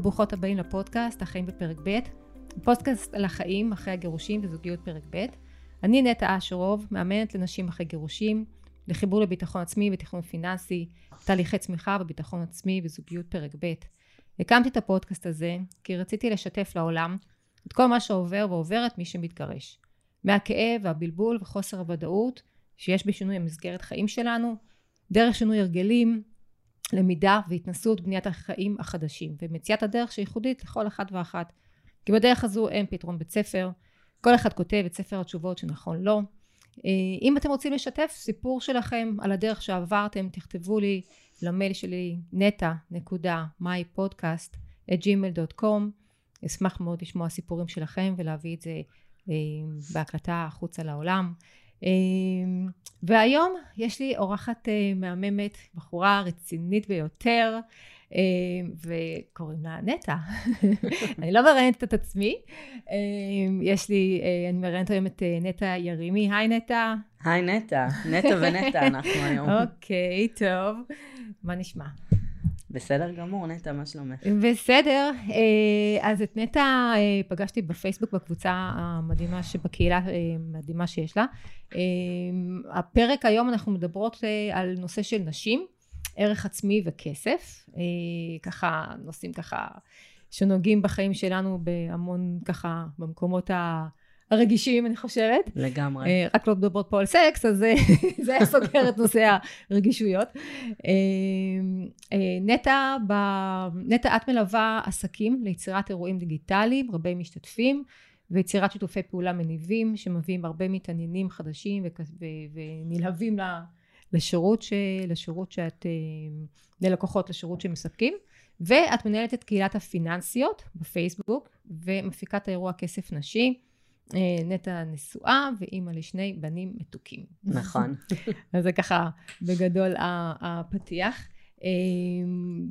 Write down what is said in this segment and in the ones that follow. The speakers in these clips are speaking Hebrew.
וברוכות הבאים לפודקאסט החיים בפרק ב', פודקאסט על החיים אחרי הגירושים וזוגיות פרק ב'. אני נטע אשרוב, מאמנת לנשים אחרי גירושים, לחיבור לביטחון עצמי ותכנון פיננסי, תהליכי צמיחה וביטחון עצמי וזוגיות פרק ב'. הקמתי את הפודקאסט הזה כי רציתי לשתף לעולם את כל מה שעובר ועוברת מי שמתגרש. מהכאב והבלבול וחוסר הוודאות שיש בשינוי המסגרת חיים שלנו, דרך שינוי הרגלים, למידה והתנסות בניית החיים החדשים ומציאת הדרך שייחודית לכל אחת ואחת. כי בדרך הזו אין פתרון בית ספר, כל אחד כותב את ספר התשובות שנכון לו. אה, אם אתם רוצים לשתף סיפור שלכם על הדרך שעברתם, תכתבו לי למייל שלי neta.mypodcast את gmail.com אשמח מאוד לשמוע סיפורים שלכם ולהביא את זה אה, בהקלטה החוצה לעולם. אמ, והיום יש לי אורחת אה, מהממת, בחורה רצינית ביותר, אמ, וקוראים לה נטע. אני לא מראיינת את עצמי, אמ, יש לי, אה, אני מראיינת היום את אה, נטע ירימי. היי נטע. היי נטע, נטע ונטע אנחנו היום. אוקיי, טוב. מה נשמע? בסדר גמור, נטע, מה שלומך? בסדר. אה, אז את נטע אה, פגשתי בפייסבוק בקבוצה המדהימה שבקהילה המדהימה שיש לה. אה, הפרק היום אנחנו מדברות על נושא של נשים, ערך עצמי וכסף. ככה, נושאים ככה שנוגעים בחיים שלנו בהמון ככה במקומות ה... הרגישים, אני חושבת. לגמרי. אה, רק לא מדברות פה על סקס, אז זה היה סוגר את נושא הרגישויות. אה, אה, נטע, ב... נטע, את מלווה עסקים ליצירת אירועים דיגיטליים, רבי משתתפים, ויצירת שיתופי פעולה מניבים, שמביאים הרבה מתעניינים חדשים ונלהבים לשירות, ש... לשירות שאת, ללקוחות, לשירות שמספקים. ואת מנהלת את קהילת הפיננסיות בפייסבוק, ומפיקה את האירוע כסף נשי. אה, נטע נשואה ואימא לשני בנים מתוקים. נכון. אז זה ככה בגדול הפתיח. אה,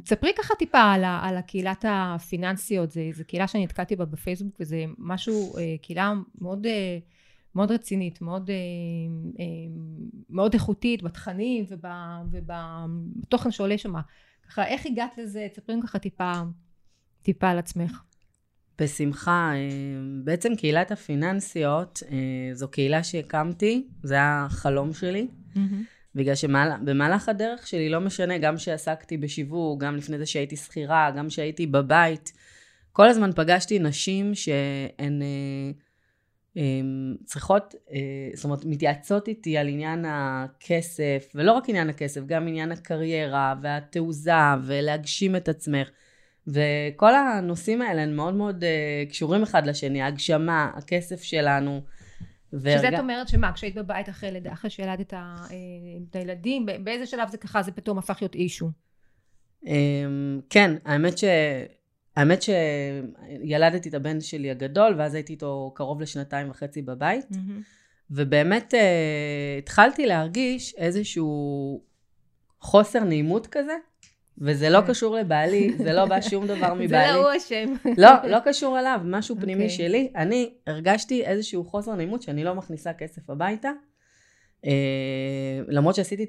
ספרי ככה טיפה על, על הקהילת הפיננסיות, זו קהילה שאני נתקלתי בה בפייסבוק וזה משהו, אה, קהילה מאוד, מאוד רצינית, מאוד, מאוד איכותית בתכנים ובתוכן שעולה שם. ככה איך הגעת לזה? ספרי ככה טיפה, טיפה על עצמך. בשמחה. אה, בעצם קהילת הפיננסיות, אה, זו קהילה שהקמתי, זה היה חלום שלי. Mm-hmm. בגלל שבמהלך הדרך שלי, לא משנה, גם שעסקתי בשיווק, גם לפני זה שהייתי שכירה, גם שהייתי בבית, כל הזמן פגשתי נשים שהן אה, אה, צריכות, אה, זאת אומרת, מתייעצות איתי על עניין הכסף, ולא רק עניין הכסף, גם עניין הקריירה והתעוזה ולהגשים את עצמך. וכל הנושאים האלה הם מאוד מאוד uh, קשורים אחד לשני, ההגשמה, הכסף שלנו. שזה את אומרת שמה, כשהיית בבית אחרי לידה, אחרי שילדת אה, את הילדים, באיזה שלב זה ככה, זה פתאום הפך להיות אישו? Um, כן, האמת ש... האמת שילדתי את הבן שלי הגדול, ואז הייתי איתו קרוב לשנתיים וחצי בבית, mm-hmm. ובאמת uh, התחלתי להרגיש איזשהו חוסר נעימות כזה, וזה לא. קשור לבעלי, זה לא בא שום דבר מבעלי. זה לא הוא אשם. לא, לא קשור אליו, משהו okay. פנימי אוקיי. שלי. אני הרגשתי איזשהו חוסר נעימות שאני לא מכניסה כסף הביתה. אה, למרות שעשיתי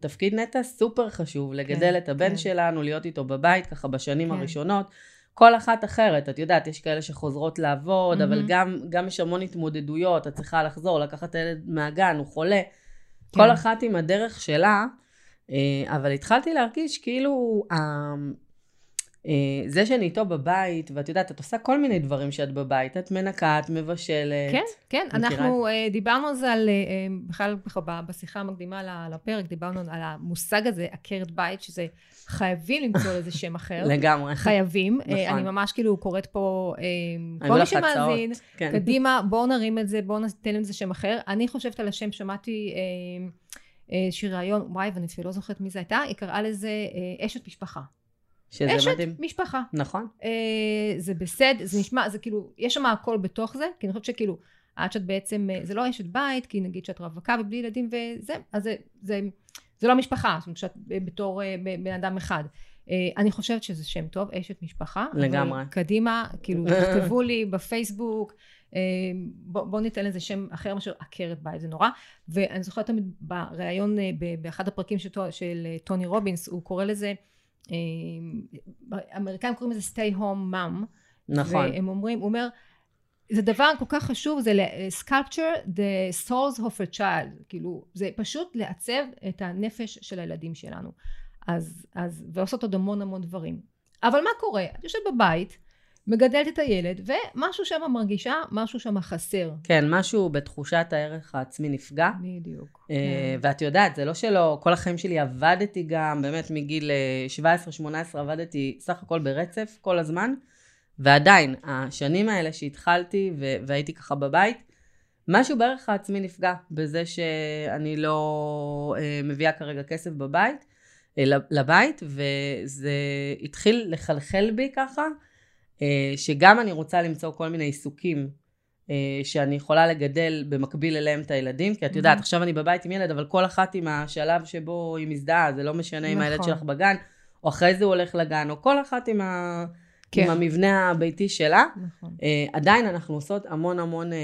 תפקיד נטע סופר חשוב, לגדל כן, את הבן כן. שלנו, להיות איתו בבית, ככה בשנים כן. הראשונות. כל אחת אחרת, את יודעת, יש כאלה שחוזרות לעבוד, mm-hmm. אבל גם, גם יש המון התמודדויות, את צריכה לחזור, לקחת את הילד מהגן, הוא חולה. כל אחת עם הדרך שלה. אה, אבל התחלתי להרגיש כאילו אה, זה שאני איתו בבית, ואת יודעת, את עושה כל מיני דברים שאת בבית, את מנקה, את מבשלת. כן, כן, אנחנו את... דיברנו על זה, על, בכלל בשיחה המקדימה לפרק, דיברנו על המושג הזה, עקרת בית, שזה חייבים למצוא לזה שם אחר. לגמרי. חייבים. נכון. אני ממש כאילו קוראת פה, כל מי שמאזין, כן. קדימה, בואו נרים את זה, בואו ניתן לזה שם אחר. אני חושבת על השם, שמעתי... Uh, איזשהי ראיון, וואי, ואני אפילו לא זוכרת מי זה הייתה, היא קראה לזה אה, אשת משפחה. שזה אשת מדהים. משפחה. נכון. אה, זה בסדר, זה נשמע, זה כאילו, יש שם הכל בתוך זה, כי אני חושבת שכאילו, עד שאת בעצם, אה, זה לא אשת בית, כי נגיד שאת רווקה ובלי ילדים וזה, אז זה, זה, זה לא משפחה, זאת אומרת שאת בתור בן אדם אחד. אני חושבת שזה שם טוב, אשת משפחה. לגמרי. קדימה, כאילו, תכתבו לי בפייסבוק, אמ, בוא, בוא ניתן לזה שם אחר מאשר עקרת בית, זה נורא. ואני זוכרת תמיד בריאיון, אה, באחד הפרקים של, של אה, טוני רובינס, הוא קורא לזה אמריקאים קוראים לזה stay home mom. נכון. והם אומרים, הוא אומר, זה דבר כל כך חשוב, זה sculpture the souls of a child, כאילו, זה פשוט לעצב את הנפש של הילדים שלנו. אז, אז, ועושות עוד המון המון דברים. אבל מה קורה? את יושבת בבית, מגדלת את הילד, ומשהו שם מרגישה, משהו שם חסר. כן, משהו בתחושת הערך העצמי נפגע. בדיוק. אה, כן. ואת יודעת, זה לא שלא, כל החיים שלי עבדתי גם, באמת מגיל 17-18 עבדתי סך הכל ברצף כל הזמן, ועדיין, השנים האלה שהתחלתי ו- והייתי ככה בבית, משהו בערך העצמי נפגע בזה שאני לא אה, מביאה כרגע כסף בבית, אה, לבית, וזה התחיל לחלחל בי ככה, אה, שגם אני רוצה למצוא כל מיני עיסוקים אה, שאני יכולה לגדל במקביל אליהם את הילדים, כי את יודעת, Mhm. עכשיו אני בבית עם ילד, אבל כל אחת עם השלב שבו היא מזדהה, זה לא משנה אם הילד נכון. שלך בגן, או אחרי זה הוא הולך לגן, או כל אחת עם, ה... כן. עם המבנה הביתי שלה. נכון, אה, עדיין אנחנו עושות המון המון אה,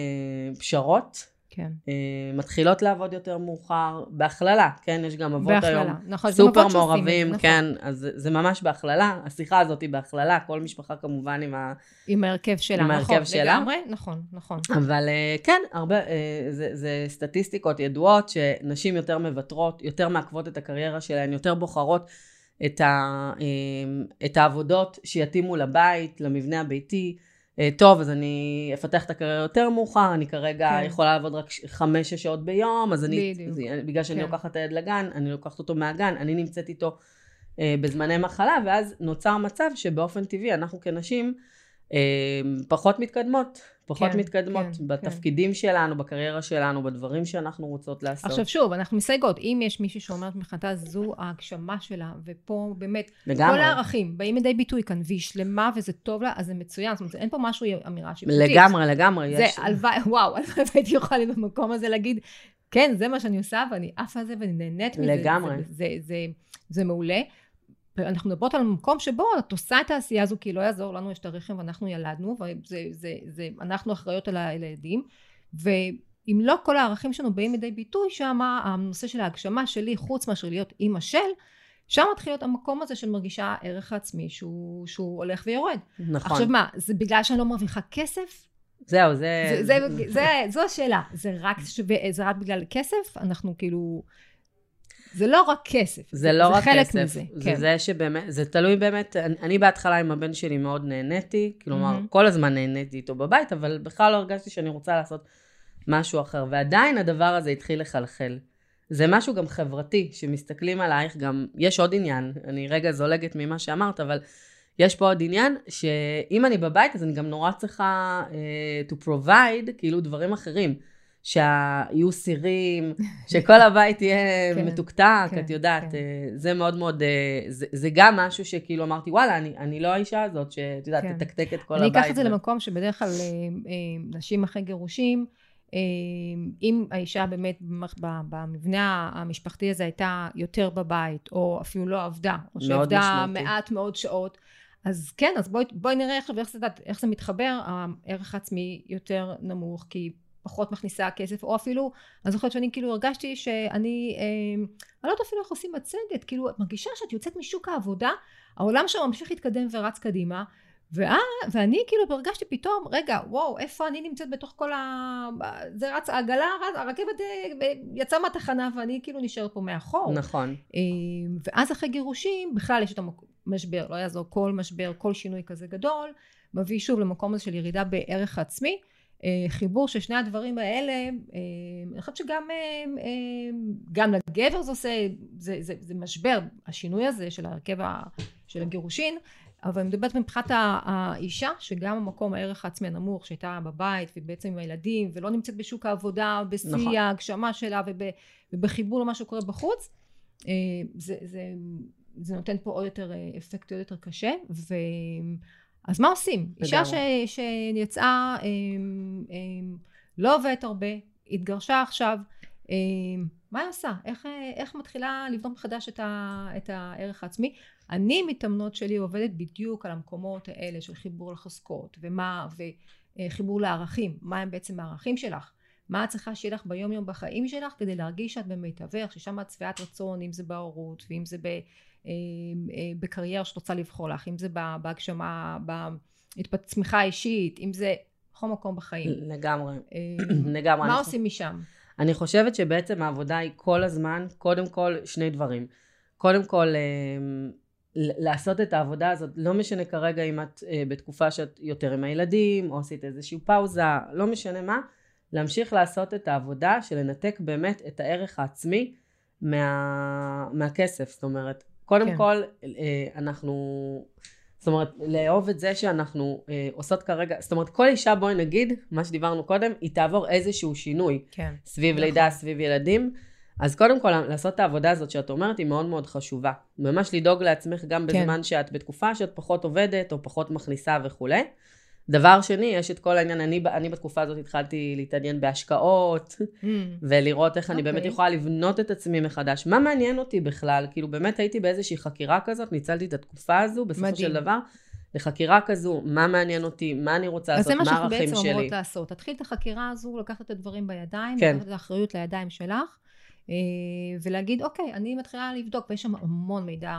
פשרות, כן. אה, מתחילות לעבוד יותר מאוחר, בהכללה, כן? יש גם אבות היום בהכללה, נכון, זה סופר מעורבים, נכון. כן, אז זה- ממש בהכללה, השיחה הזאת היא בהכללה, כל משפחה כמובן עם ה... עם ההרכב שלה, עם נכון, שלה. לגמרי, נכון, נכון. אבל אה, כן, הרבה, אה, זה, זה סטטיסטיקות ידועות שנשים יותר מוותרות, יותר מעכבות את הקריירה שלהן, יותר בוחרות את, ה, את העבודות שיתאימו לבית, למבנה הביתי. אה, טוב, אז אני אפתח את הקריירה יותר מאוחר, אני כרגע כן. יכולה לעבוד רק חמש-שש שעות ביום, אז אני, בדיוק. זה- בגלל שאני כן. לוקחת את הילד לגן, אני לוקחת אותו מהגן, אני נמצאת איתו אה, בזמני מחלה, ואז נוצר מצב שבאופן טבעי אנחנו כנשים אה, פחות מתקדמות, פחות כן, מתקדמות כן, בתפקידים שלנו, בקריירה שלנו, בדברים שאנחנו רוצות לעשות. עכשיו שוב, אנחנו מסייגות, אם יש מישהי שאומרת מבחינתה זו ההגשמה שלה, ופה באמת, לגמרי. כל הערכים באים לידי ביטוי כאן, והיא שלמה וזה טוב לה, אז זה מצוין, זאת אומרת, אין פה משהו, אמירה שיפוטית. לגמרי, לגמרי. זה יש- הלוואי, וואו, הלוואי והייתי יכולה להיות במקום הזה להגיד, כן, זה מה שאני עושה, ואני עפה על זה ואני נהנית מזה. לגמרי. זה, זה, זה, זה מעולה. אנחנו מדברות על מקום שבו את עושה את העשייה הזו, כי לא יעזור לנו, יש את הרחם ואנחנו ילדנו, וזה, זה, זה, אנחנו אחראיות על הילדים, ואם לא כל הערכים שלנו באים לידי ביטוי שם, הנושא של ההגשמה שלי, חוץ מאשר להיות אימא של, שם מתחיל להיות המקום הזה של מרגישה ערך עצמי שהוא, שהוא הולך ויורד. נכון. עכשיו מה, זה בגלל שאני לא מרוויחה כסף? זהו, זה... זה, זה, זה, זו השאלה, זה רק, שווה, זה רק בגלל כסף? אנחנו כאילו... זה לא רק כסף, זה לא רק חלק כסף, מזה, זה כן. זה שבאמת, זה תלוי באמת, אני, אני בהתחלה עם הבן שלי מאוד נהניתי, כלומר, מהמם. כל הזמן נהניתי איתו בבית, אבל בכלל לא הרגשתי שאני רוצה לעשות משהו אחר, ועדיין הדבר הזה התחיל לחלחל. זה משהו גם חברתי, שמסתכלים עלייך גם, יש עוד עניין, אני רגע זולגת ממה שאמרת, אבל יש פה עוד עניין, שאם אני בבית, אז אני גם נורא צריכה uh, to provide, כאילו דברים אחרים. שיהיו סירים, שכל הבית יהיה כן, מתוקתק, כן, את יודעת, כן. אה, זה מאוד מאוד, אה, זה, זה גם משהו שכאילו אמרתי, וואלה, אני, אני לא האישה הזאת, שאת יודעת, כן. תתקתק את כל אני הבית. אקח את זה ו- למקום שבדרך כלל אה, נשים אחרי גירושים, אם האישה באמת במבנה המשפחתי הזה הייתה יותר בבית, או אפילו לא עבדה, או שעבדה. מעט מאוד שעות, אז כן, אז בואי, בואי נראה עכשיו איך איך זה מתחבר, הערך העצמי יותר נמוך, כי פחות מכניסה כסף, או אפילו, אני זוכרת שאני כאילו הרגשתי שאני, אה, אני לא יודעת אפילו איך עושים מצגת, כאילו את מרגישה שאת יוצאת משוק העבודה, העולם שם ממשיך להתקדם ורץ קדימה, ואה, ואני כאילו הרגשתי פתאום, רגע, וואו, איפה אני נמצאת בתוך כל ה... זה רץ, העגלה, הרכבת אה, יצאה מהתחנה ואני כאילו נשארת פה מאחור. נכון. אה, ואז אחרי גירושים, בכלל יש את המשבר, לא יעזור, כל משבר, כל שינוי כזה גדול, מביא שוב למקום הזה של ירידה בערך העצמי. אה, חיבור של שני הדברים האלה, אה, אני חושבת שגם אה, גם לגבר זה עושה, זה, זה, זה משבר, השינוי הזה של ההרכב ה- של הגירושין, אבל אני מדברת מבחינת האישה, שגם המקום הערך העצמי הנמוך, שהייתה בבית ובעצם עם הילדים, ולא נמצאת בשוק העבודה, בשיא נכון. ההגשמה שלה וב, ובחיבור למה שקורה בחוץ, זה, זה, זה נותן פה עוד יותר אפקט עוד יותר קשה, ו... אז מה עושים? אישה ש. שיצאה, אה, אה, לא עובדת הרבה, התגרשה עכשיו, אה, מה היא עושה? איך, איך מתחילה לבנות מחדש את, ה, את הערך העצמי? אני מתאמנות שלי עובדת בדיוק על המקומות האלה של חיבור לחוזקות, ומה, וחיבור לערכים, מה הם בעצם הערכים שלך? מה את צריכה שיהיה לך ביום יום בחיים שלך כדי להרגיש שאת במיטבך, ששם את שבעת רצון, אם זה בהורות, ואם זה אה, בקריירה שאת רוצה לבחור לך, אם זה בהגשמה, בצמיחה האישית, אם זה בכל מקום בחיים. לגמרי, לגמרי. מה עושים משם? אני חושבת שבעצם העבודה היא כל הזמן, קודם כל שני דברים. קודם כל, לעשות את העבודה הזאת, לא משנה כרגע אם את בתקופה שאת יותר עם הילדים, או עשית איזושהי פאוזה, לא משנה מה, להמשיך לעשות את העבודה של לנתק באמת את הערך העצמי מה, מהכסף. זאת אומרת, קודם כן. כל, אה, אנחנו, זאת אומרת, לאהוב את זה שאנחנו אה, עושות כרגע, זאת אומרת, כל אישה, בואי נגיד, מה שדיברנו קודם, היא תעבור איזשהו שינוי. כן. סביב נכון. לידה, סביב ילדים. אז קודם כל, לעשות את העבודה הזאת שאת אומרת היא מאוד מאוד חשובה. ממש לדאוג לעצמך גם כן. בזמן שאת בתקופה שאת פחות עובדת או פחות מכניסה וכולי. דבר שני, יש את כל העניין, אני, אני בתקופה הזאת התחלתי להתעניין בהשקעות, mm. ולראות איך okay. אני באמת אוקיי. יכולה לבנות את עצמי מחדש. מה מעניין אותי בכלל? כאילו, באמת הייתי באיזושהי חקירה כזאת, ניצלתי את התקופה הזו, בסופו מדהים. של דבר, לחקירה כזו, מה מעניין אותי, מה אני רוצה לעשות, מה הערכים שלי. אז זה מה שאנחנו בעצם אומרות לעשות. תתחיל את החקירה הזו, לקחת את הדברים בידיים, כן. לקחת את האחריות לידיים שלך, אה, ולהגיד, אוקיי, אני מתחילה לבדוק, ויש שם המון מידע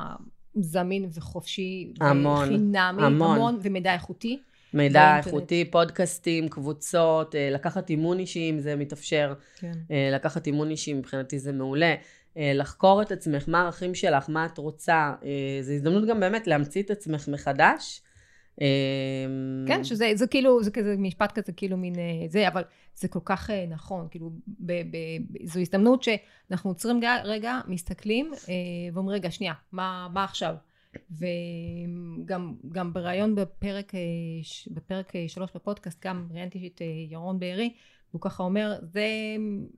זמין וחופשי, המון, וחינמי, המון, המון ומידע איכותי. מידע איכותי, פודקאסטים, קבוצות, אה, לקחת אימון אישי אם זה מתאפשר. כן. אה, לקחת אימון אישי מבחינתי זה מעולה. אה, לחקור את עצמך, מה הערכים שלך, מה את רוצה. זו הזדמנות גם באמת להמציא את עצמך מחדש. כן, שזה זה כאילו, זה כזה משפט כזה כאילו מין זה, אבל זה כל כך נכון, כאילו, ב, ב, זו הזדמנות שאנחנו עוצרים רגע, מסתכלים ואומרים, רגע, שנייה, מה, מה עכשיו? וגם בריאיון בפרק, אה, בפרק אה, שלוש בפודקאסט גם ראיינתי את אה, ירון בארי והוא ככה אומר זה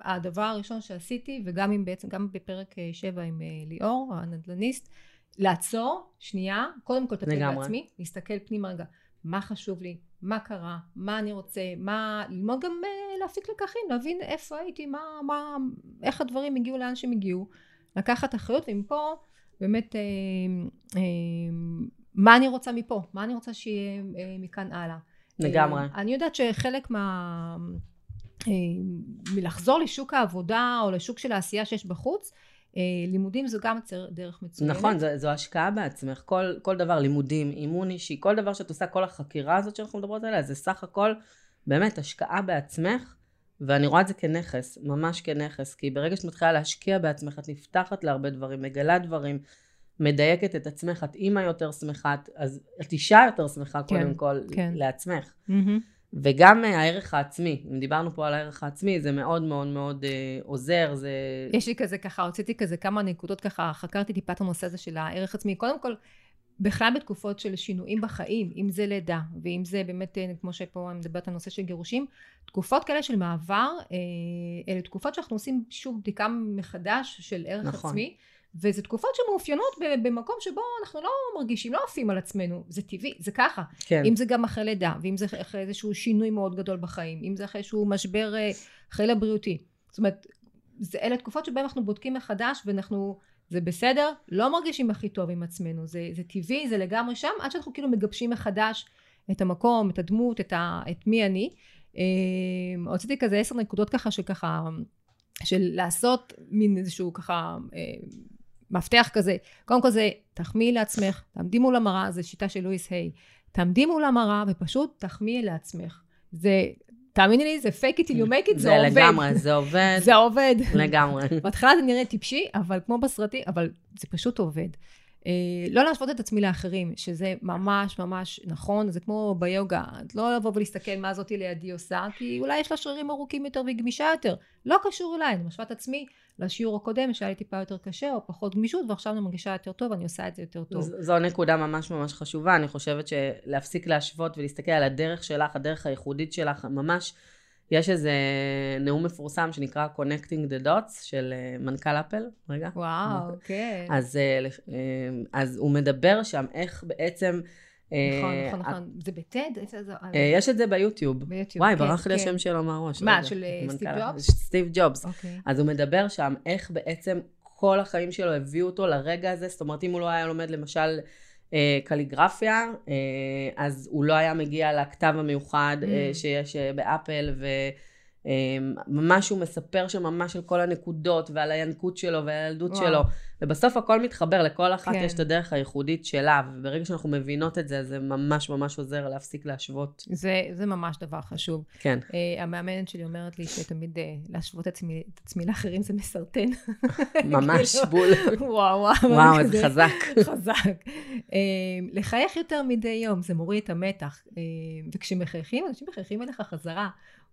הדבר הראשון שעשיתי וגם אם בעצם גם בפרק שבע עם ליאור הנדל"ניסט לעצור שנייה קודם כל לטפל בעצמי להסתכל פנימה רגע מה חשוב לי מה קרה מה אני רוצה מה ללמוד גם להפיק לקחים להבין איפה הייתי מה, מה איך הדברים הגיעו לאן שהם הגיעו לקחת אחריות ומפה באמת אה, אה, מה אני רוצה מפה, מה אני רוצה שיהיה אה, מכאן הלאה. לגמרי. אני יודעת שחלק מה... מלחזור לשוק העבודה או לשוק של העשייה שיש בחוץ, לימודים זו גם דרך מצוינת. נכון, זו, זו השקעה בעצמך. כל, כל דבר, לימודים, אימון אישי, כל דבר שאת עושה, כל החקירה הזאת שאנחנו מדברות עליה, זה סך הכל באמת השקעה בעצמך, ואני רואה את זה כנכס, ממש כנכס, כי ברגע שאת מתחילה להשקיע בעצמך, את נפתחת להרבה דברים, מגלה דברים, מדייקת את עצמך, את אימא יותר שמחה, אז את אישה יותר שמחה כן, קודם כל כן. לעצמך. Mm-hmm. וגם אה, הערך העצמי, אם דיברנו פה על הערך העצמי, זה מאוד מאוד מאוד אה, עוזר, זה... יש לי כזה ככה, הוצאתי כזה כמה נקודות ככה, חקרתי טיפה את הנושא הזה של הערך העצמי. קודם כל, בכלל בתקופות של שינויים בחיים, אם זה לידה, ואם זה באמת, אה, כמו שפה אני מדברת על נושא של גירושים, תקופות כאלה של מעבר, אה, אלה תקופות שאנחנו עושים שוב בדיקה מחדש של ערך נכון. עצמי. וזה תקופות שמאופיינות במקום שבו אנחנו לא מרגישים, לא עפים על עצמנו, זה טבעי, זה ככה. כן. אם זה גם אחרי לידה, ואם זה אחרי איזשהו שינוי מאוד גדול בחיים, אם זה אחרי איזשהו משבר אה, חיל הבריאותי. זאת אומרת, זה, אלה תקופות שבהן אנחנו בודקים מחדש ואנחנו, זה בסדר, לא מרגישים הכי טוב עם עצמנו, זה, זה טבעי, זה לגמרי שם, עד שאנחנו כאילו מגבשים מחדש את המקום, את הדמות, את, ה, את מי אני. הוצאתי אה, כזה עשר נקודות ככה שככה, של לעשות מין איזשהו ככה אה, מפתח כזה. קודם כל זה, תחמיאי לעצמך, תעמדי מול המראה, זו שיטה של לואיס היי. תעמדי מול המראה ופשוט תחמיאי לעצמך. זה, תאמיני לי, זה fake it till you make it, זה, זה עובד. זה לגמרי, זה עובד. זה עובד. לגמרי. בהתחלה זה נראה טיפשי, אבל כמו בסרטים, אבל זה פשוט עובד. אה, לא להשוות את עצמי לאחרים, שזה ממש ממש נכון, זה כמו ביוגה, לא לבוא ולהסתכל מה זאתי לידי עושה, כי אולי יש לה שרירים ארוכים יותר והיא גמישה יותר, לא קשור אליי, אני משווה את עצמי לשיעור הקודם שהיה לי טיפה יותר קשה או פחות גמישות ועכשיו אני מרגישה יותר טוב, אני עושה את זה יותר טוב. זו נקודה ממש ממש חשובה, אני חושבת שלהפסיק להשוות ולהסתכל על הדרך שלך, הדרך הייחודית שלך, ממש יש איזה נאום מפורסם שנקרא Connecting the Dots של אה, מנכ"ל אפל, רגע. וואו, כן. אז, אה, אה, אז הוא מדבר שם איך בעצם... נכון, נכון, נכון. זה בטד? יש את זה ביוטיוב. ביוטיוב, וואי, כן, ברח לי כן. השם שלו מהראש. מה, של סטיב ג'ובס? סטיב ג'ובס. אוקיי. אז הוא מדבר שם איך בעצם כל החיים שלו הביאו אותו לרגע הזה, זאת אומרת, אם הוא לא היה לומד למשל אה, קליגרפיה, אה, אז הוא לא היה מגיע לכתב המיוחד אה, mm. שיש באפל, ו... ממש הוא מספר שם ממש על כל הנקודות ועל הינקות שלו ועל הילדות שלו. ובסוף הכל מתחבר, לכל אחת כן. יש את הדרך הייחודית שלה, וברגע שאנחנו מבינות את זה, זה ממש ממש עוזר להפסיק להשוות. זה, זה ממש דבר חשוב. כן. Uh, המאמנת שלי אומרת לי שתמיד uh, להשוות את עצמי, את עצמי לאחרים זה מסרטן. ממש כאילו, בול. וואו, וואו. וואו, איזה חזק. חזק. Uh, לחייך יותר מדי יום, זה מוריד את המתח. Uh, וכשמחייכים, אנשים מחייכים אליך חזרה.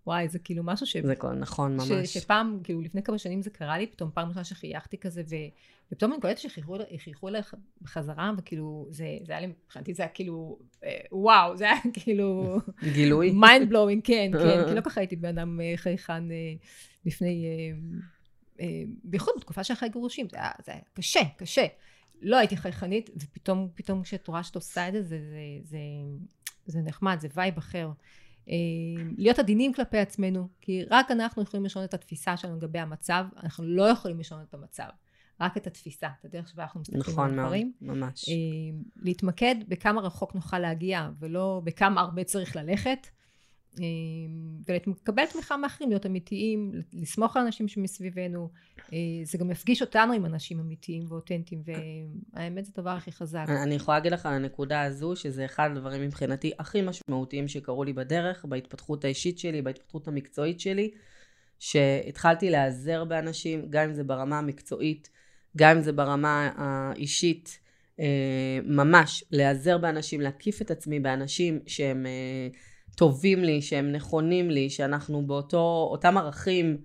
וואי, זה כאילו משהו ש... זה כל, נכון, ממש. ש, שפעם, כאילו, לפני כמה שנים זה קרה לי, פתאום פעם ראשונה שחייכתי כזה, ו, ופתאום אני קולטת שחייכו אליי בחזרה, וכאילו, זה, זה היה לי, מבחינתי זה היה כאילו, אה, וואו, זה היה כאילו... גילוי? mind blowing, כן, כן, כי לא ככה הייתי בן אדם אה, חייכן אה, לפני, בייחוד בתקופה של אחרי גירושים, זה היה, זה היה קשה, קשה. לא הייתי חייכנית, ופתאום, פתאום כשאת רואה שאת עושה את זה, זה, זה, זה, זה נחמד, זה וייב אחר. אה, להיות עדינים כלפי עצמנו, כי רק אנחנו יכולים לשנות את התפיסה שלנו לגבי המצב, אנחנו לא יכולים לשנות את המצב, רק את התפיסה, את הדרך שבה אנחנו מסתכלים נכון על הדברים. נכון מאוד, ממש. אה, להתמקד בכמה רחוק נוכל להגיע, ולא בכמה הרבה צריך ללכת. אמ, ולקבל תמיכה מאחרים, להיות אמיתיים, לסמוך על אנשים שמסביבנו, אה, זה גם יפגיש אותנו עם אנשים אמיתיים ואותנטיים, והאמת זה הדבר הכי חזק. אני יכולה להגיד לך על הנקודה הזו, שזה אחד הדברים מבחינתי הכי משמעותיים שקרו לי בדרך, בהתפתחות האישית שלי, בהתפתחות המקצועית שלי, שהתחלתי להיעזר באנשים, גם אם זה ברמה המקצועית, גם אם זה ברמה האישית, אה, ממש להיעזר באנשים, להקיף את עצמי באנשים שהם... טובים לי, שהם נכונים לי, שאנחנו באותו, אותם ערכים,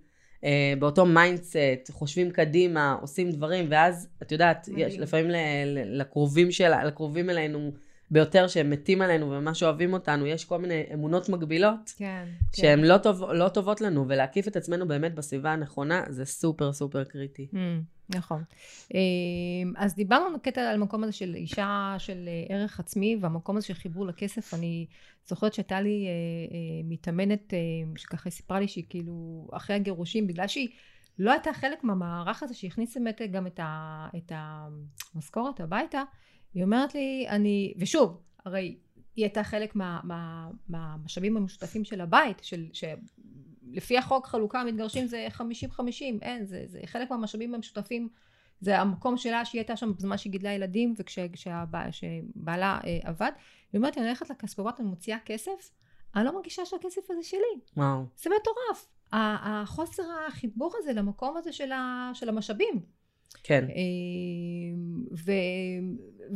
אה, באותו mindset, חושבים קדימה, עושים דברים, ואז, את יודעת, מדהים. יש לפעמים ל, ל, לקרובים, של, לקרובים אלינו ביותר, שהם מתים עלינו וממש אוהבים אותנו, יש כל מיני אמונות מגבילות, כן, שהן כן. לא, טוב, לא טובות לנו, ולהקיף את עצמנו באמת בסביבה הנכונה, זה סופר סופר קריטי. Mm. נכון. אמ, אז דיברנו בקטע על המקום הזה של אישה של אה, ערך עצמי והמקום הזה של חיבור לכסף. אני זוכרת שהייתה לי אה, אה, מתאמנת שככה סיפרה לי שהיא כאילו אחרי הגירושים, בגלל שהיא לא הייתה חלק מהמערך הזה שהכניס באמת גם את, ה, את המשכורת הביתה, היא אומרת לי, אני, ושוב, הרי היא הייתה חלק מה, מה, מהמשאבים המשותפים של הבית, של, לפי החוק חלוקה מתגרשים זה 50-50, אין, זה, זה חלק מהמשאבים המשותפים, זה המקום שלה שהיא הייתה שם בזמן שהיא גידלה ילדים וכשבעלה אה, עבד, היא אומרת לי, אני הולכת לכספומט אני מוציאה כסף, אני לא מרגישה שהכסף הזה שלי. וואו. זה מטורף. החוסר החיבור הזה למקום הזה של, ה, של המשאבים. כן. אמ, ו,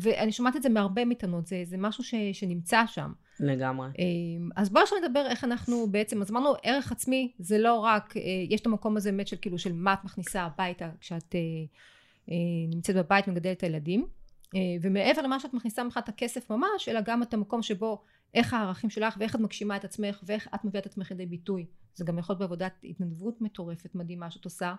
ואני שומעת את זה מהרבה מתנות, זה, זה משהו ש, שנמצא שם. לגמרי. אמ, אז בואו עכשיו נדבר איך אנחנו בעצם, אז אמרנו ערך עצמי זה לא רק, אה, יש את המקום הזה באמת של כאילו של מה את מכניסה הביתה כשאת אה, אה, נמצאת בבית ומגדלת את הילדים. ומעבר למה שאת מכניסה ממך את הכסף ממש, אלא גם את המקום שבו איך הערכים שלך ואיך את מגשימה את עצמך ואיך את מביאה את עצמך לידי ביטוי. זה גם יכול להיות בעבודת התנדבות מטורפת מדהימה שאת עושה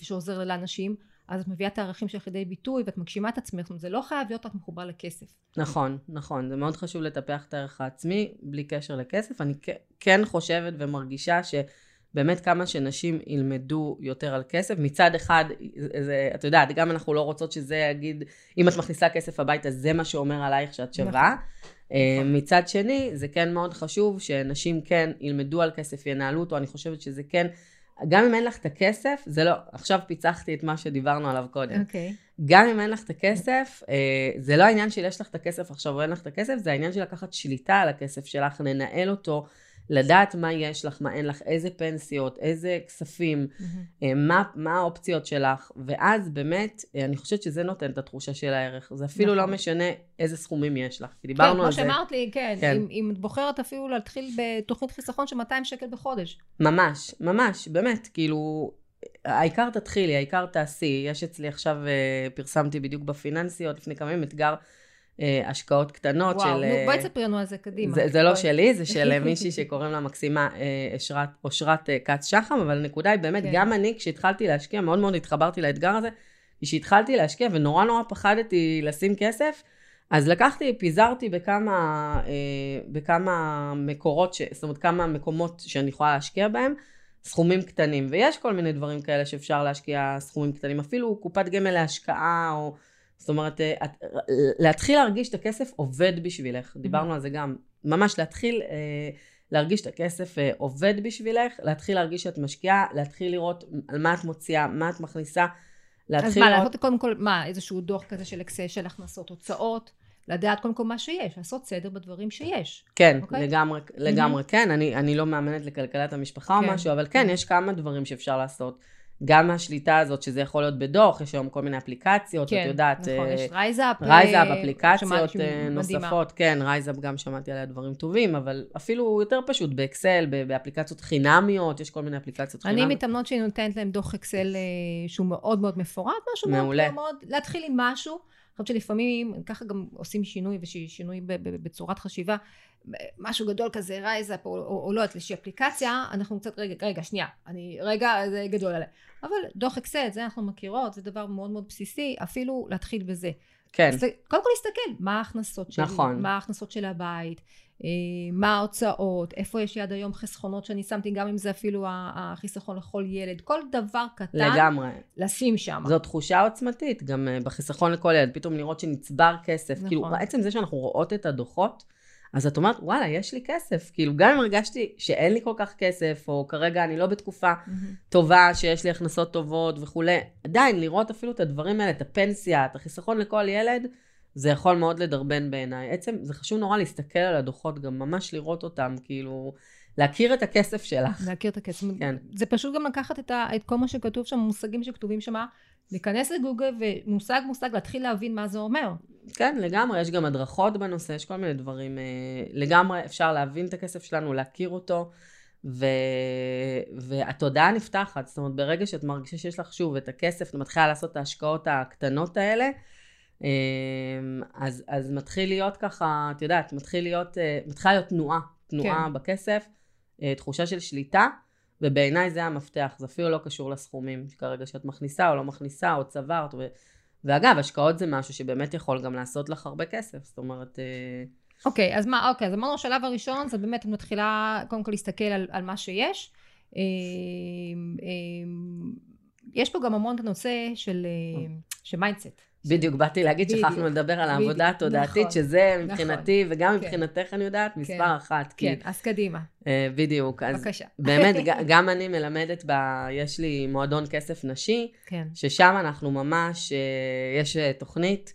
ושעוזר לאנשים. אז את מביאה את הערכים שלך לידי ביטוי ואת מגשימה את עצמך, זאת אומרת זה לא חייב להיות רק מחובר לכסף. נכון, נכון, זה מאוד חשוב לטפח את הערך העצמי בלי קשר לכסף. אני כן חושבת ומרגישה שבאמת כמה שנשים ילמדו יותר על כסף, מצד אחד, זה, את יודעת, גם אנחנו לא רוצות שזה יגיד, אם את מכניסה כסף הביתה, זה מה שאומר עלייך שאת שווה. נכון. נכון. מצד שני, זה כן מאוד חשוב שנשים כן ילמדו על כסף, ינהלו אותו, אני חושבת שזה כן גם אם אין לך את הכסף, זה לא, עכשיו פיצחתי את מה שדיברנו עליו קודם. אוקיי. Okay. גם אם אין לך את הכסף, אה, זה לא העניין של יש לך את הכסף עכשיו או אין לך את הכסף, זה העניין של לקחת שליטה על הכסף שלך, לנהל אותו, לדעת מה יש לך, מה אין לך, איזה פנסיות, איזה כספים, mm-hmm. מה, מה האופציות שלך, ואז באמת, אה, אני חושבת שזה נותן את התחושה של הערך. זה אפילו לא נכון. לא משנה איזה סכומים יש לך, כי דיברנו כן, על זה. כן, כמו שאמרת לי, כן, כן. אם, אם את בוחרת אפילו להתחיל בתוכנית חיסכון של 200 שקל בחודש. ממש, ממש, באמת, כאילו, העיקר תתחילי, העיקר תעשי. יש אצלי עכשיו, אה, פרסמתי בדיוק בפיננסיות, לפני כמה ימים, אתגר השקעות קטנות וואו, של... וואו, נו, אה, בואי תספרי לנו על זה קדימה. זה, זה לא שלי, זה של מישהי שקוראים לה מקסימה אשרת, אושרת כץ שחם, אבל הנקודה היא באמת, כן. גם אני, כשהתחלתי להשקיע, מאוד מאוד התחברתי לאתגר הזה, כשהתחלתי להשקיע ונורא נורא פחדתי לשים כסף, אז לקחתי, פיזרתי בכמה, בכמה מקורות, ש, זאת אומרת, כמה מקומות שאני יכולה להשקיע בהם, סכומים קטנים, ויש כל מיני דברים כאלה שאפשר להשקיע סכומים קטנים, אפילו קופת גמל להשקעה, או זאת אומרת, אה, את, להתחיל להרגיש את הכסף עובד בשבילך, דיברנו על זה גם. ממש להתחיל אה, להרגיש את הכסף אה, עובד בשבילך, להתחיל להרגיש שאת משקיעה, להתחיל לראות על מה את מוציאה, מה את מכניסה, להתחיל אז מה, לראות... לעשות קודם כל, מה, איזשהו דוח כזה של אקסל של הכנסות הוצאות? לדעת קודם כל מה שיש, לעשות סדר בדברים שיש. כן, okay? אוקיי? לגמרי, לגמרי mm-hmm. כן. אני, אני לא מאמנת לכלכלת המשפחה כן. או משהו, אבל כן, mm-hmm. יש כמה דברים שאפשר לעשות. גם מהשליטה הזאת, שזה יכול להיות בדוח, יש היום כל מיני אפליקציות, כן, את יודעת. נכון, uh, יש RiseUp. RiseUp, אה, אפליקציות נוספות, כן, RiseUp גם שמעתי עליה דברים טובים, אבל אפילו יותר פשוט, ב Excel, באפליקציות חינמיות, יש כל מיני אפליקציות חינמיות. אני מתאמנות שאני נותנת להם דוח Excel שהוא מאוד מאוד מפורט, משהו מעולה. מאוד מאוד, להתחיל עם משהו. אני חושבת שלפעמים ככה גם עושים שינוי ושינוי בצורת חשיבה משהו גדול כזה RiseUp או, או, או לא יודעת איזושהי אפליקציה אנחנו קצת רגע רגע שנייה אני רגע זה גדול עליי אבל דוח אקסל זה אנחנו מכירות זה דבר מאוד מאוד בסיסי אפילו להתחיל בזה כן. אז קודם כל להסתכל מה ההכנסות שלי, נכון. מה ההכנסות של הבית, מה ההוצאות, איפה יש לי עד היום חסכונות שאני שמתי, גם אם זה אפילו החיסכון לכל ילד, כל דבר קטן, לגמרי. לשים שם. זו תחושה עוצמתית, גם אה, בחיסכון לכל ילד, פתאום לראות שנצבר כסף, כאילו, נכון. כאילו בעצם זה שאנחנו רואות את הדוחות, אז את אומרת, וואלה, יש לי כסף. כאילו, גם אם הרגשתי שאין לי כל כך כסף, או כרגע אני לא בתקופה mm-hmm. טובה, שיש לי הכנסות טובות וכולי, עדיין לראות אפילו את הדברים האלה, את הפנסיה, את החיסכון לכל ילד, זה יכול מאוד לדרבן בעיניי. עצם, זה חשוב נורא להסתכל על הדוחות, גם ממש לראות אותם, כאילו, להכיר את הכסף שלך. להכיר את הכסף. כן. זה פשוט גם לקחת את, ה, את כל מה שכתוב שם, מושגים שכתובים שם, להיכנס לגוגל ומושג מושג להתחיל להבין מה זה אומר. כן, לגמרי, יש גם הדרכות בנושא, יש כל מיני דברים. אה, לגמרי אפשר להבין את הכסף שלנו, להכיר אותו, ו... והתודעה נפתחת. זאת אומרת, ברגע שאת מרגישה שיש לך שוב את הכסף, את מתחילה לעשות את ההשקעות הקטנות האלה, אז, אז מתחיל להיות ככה, את יודעת, מתחיל להיות, אה, מתחילה להיות תנועה, תנועה כן. בכסף, תחושה של שליטה. ובעיניי זה המפתח, זה אפילו לא קשור לסכומים כרגע שאת מכניסה או לא מכניסה או צברת. ו... ואגב, השקעות זה משהו שבאמת יכול גם לעשות לך הרבה כסף, זאת אומרת... אה, אוקיי, okay, אז מה, אוקיי, okay, אז אמרנו השלב הראשון, זה באמת את מתחילה קודם כל להסתכל על, על מה שיש. אה, אה, יש פה גם המון את הנושא של, של mindset. בדיוק, באתי להגיד, שכחנו לדבר על העבודה התודעתית, נכון, שזה נכון. מבחינתי, וגם כן. מבחינתך, אני יודעת, מספר כן, אחת. כן, אז קדימה. Uh, בדיוק. אז בבקשה. באמת, גם אני מלמדת, יש לי מועדון כסף נשי, כן. ששם אנחנו ממש, uh, יש uh, תוכנית.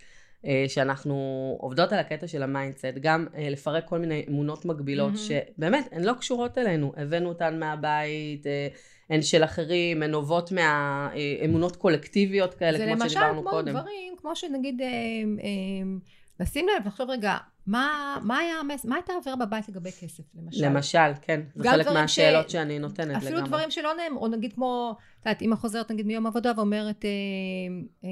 שאנחנו עובדות על הקטע של ה mindset, גם לפרק כל מיני אמונות מגבילות, mm-hmm. שבאמת, הן לא קשורות אלינו, הבאנו אותן מהבית, הן של אחרים, הן נובעות מהאמונות קולקטיביות כאלה, כמו שדיברנו קודם. זה למשל כמו דברים, כמו שנגיד, אה, אה, לשים לב, לחשוב רגע, מה, מה, היה, מה הייתה האווירה בבית לגבי כסף, למשל? למשל, כן. זה חלק מהשאלות ש... שאני נותנת אפילו לגמרי. אפילו דברים שלא נאמרו, או נגיד כמו, את יודעת, אמא חוזרת נגיד מיום עבודה ואומרת, אה, אה,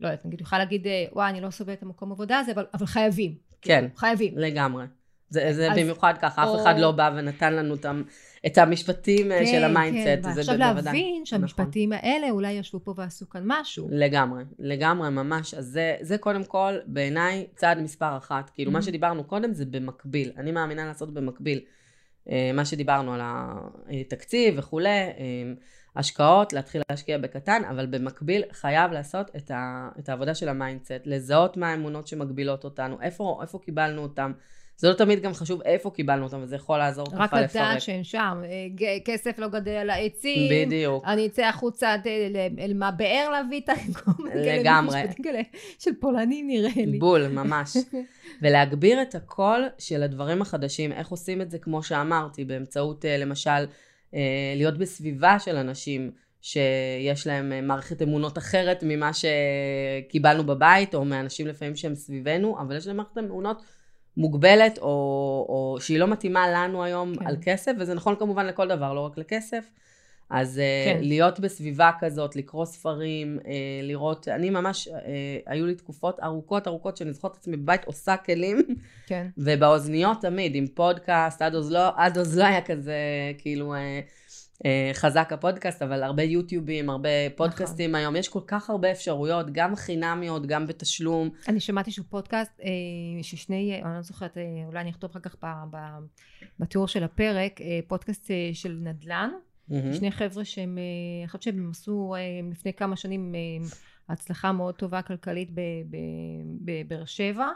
לא יודעת, נגיד, יכולה להגיד, אה, וואי, אני לא סובלת את המקום עבודה הזה, אבל, אבל חייבים. כן. חייבים. לגמרי. זה, זה אז, במיוחד ככה, או... אף אחד לא בא ונתן לנו אותם. את המשפטים אה, כן, של ה mindset. כן, כן, ועכשיו להבין שהמשפטים נכון. האלה אולי ישבו פה ועשו כאן משהו. לגמרי, לגמרי, ממש. אז זה, זה קודם כל, בעיניי, צעד מספר אחת. כאילו, mm-hmm. מה שדיברנו קודם זה במקביל. אני מאמינה לעשות במקביל. אה, מה שדיברנו על התקציב וכולי, אה, השקעות, להתחיל להשקיע בקטן, אבל במקביל חייב לעשות את, ה, את העבודה של ה mindset, לזהות מה האמונות שמגבילות אותנו, איפה, איפה קיבלנו אותם. זה לא תמיד גם חשוב איפה קיבלנו אותם, וזה יכול לעזור לך לפרק. רק לדעת שהם שם, אה, כסף לא גדל על העצים. בדיוק. אני אצא החוצה אל מה באר להביא את לגמרי. של פולנים נראה לי. בול, ממש. ולהגביר את הקול של הדברים החדשים, איך עושים את זה, כמו שאמרתי, באמצעות אה, למשל, אה, להיות בסביבה של אנשים. שיש להם מערכת אמונות אחרת ממה שקיבלנו בבית, או מאנשים לפעמים שהם סביבנו, אבל יש להם מערכת אמונות מוגבלת, או, או שהיא לא מתאימה לנו היום כן. על כסף, וזה נכון כמובן לכל דבר, לא רק לכסף. אז אה, כן. להיות בסביבה כזאת, לקרוא ספרים, אה, לראות, אני ממש, אה, היו לי תקופות ארוכות ארוכות שאני זוכרת את עצמי בבית עושה כלים, כן. ובאוזניות תמיד, עם פודקאסט, עד אז לא, עד אז לא היה כזה, כאילו, חזק הפודקאסט, אבל הרבה יוטיובים, הרבה פודקאסטים נכון. היום, יש כל כך הרבה אפשרויות, גם חינמיות, גם בתשלום. אני שמעתי שהוא פודקאסט אה, ששני, אני לא זוכרת, אה, אולי אני אכתוב אחר כך בתיאור של הפרק, פודקאסט של נדל"ן, mm-hmm. שני חבר'ה שהם, אני חושבת שהם עשו לפני כמה שנים הצלחה מאוד טובה כלכלית בבאר שבע.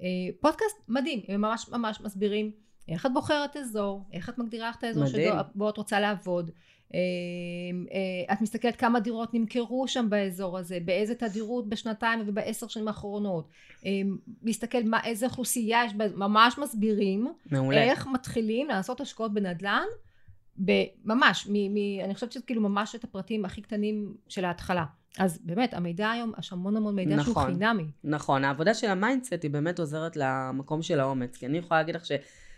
אה, פודקאסט מדהים, הם ממש ממש מסבירים איך את בוחרת אזור, איך את מגדירה את האזור שבו את רוצה לעבוד. אה, אה, את מסתכלת כמה דירות נמכרו שם באזור הזה, באיזה תדירות בשנתיים ובעשר שנים האחרונות. להסתכל מה, איזה אוכלוסייה יש, ממש מסבירים. מעולה. איך מתחילים לעשות השקעות בנדל"ן. ממש, מ, מ, אני חושבת שזה כאילו ממש את הפרטים הכי קטנים של ההתחלה. אז באמת, המידע היום, יש המון המון מידע נכון, שהוא חינמי. נכון, העבודה של ה mindset היא באמת עוזרת למקום של האומץ. כי אני יכולה להגיד לך ש,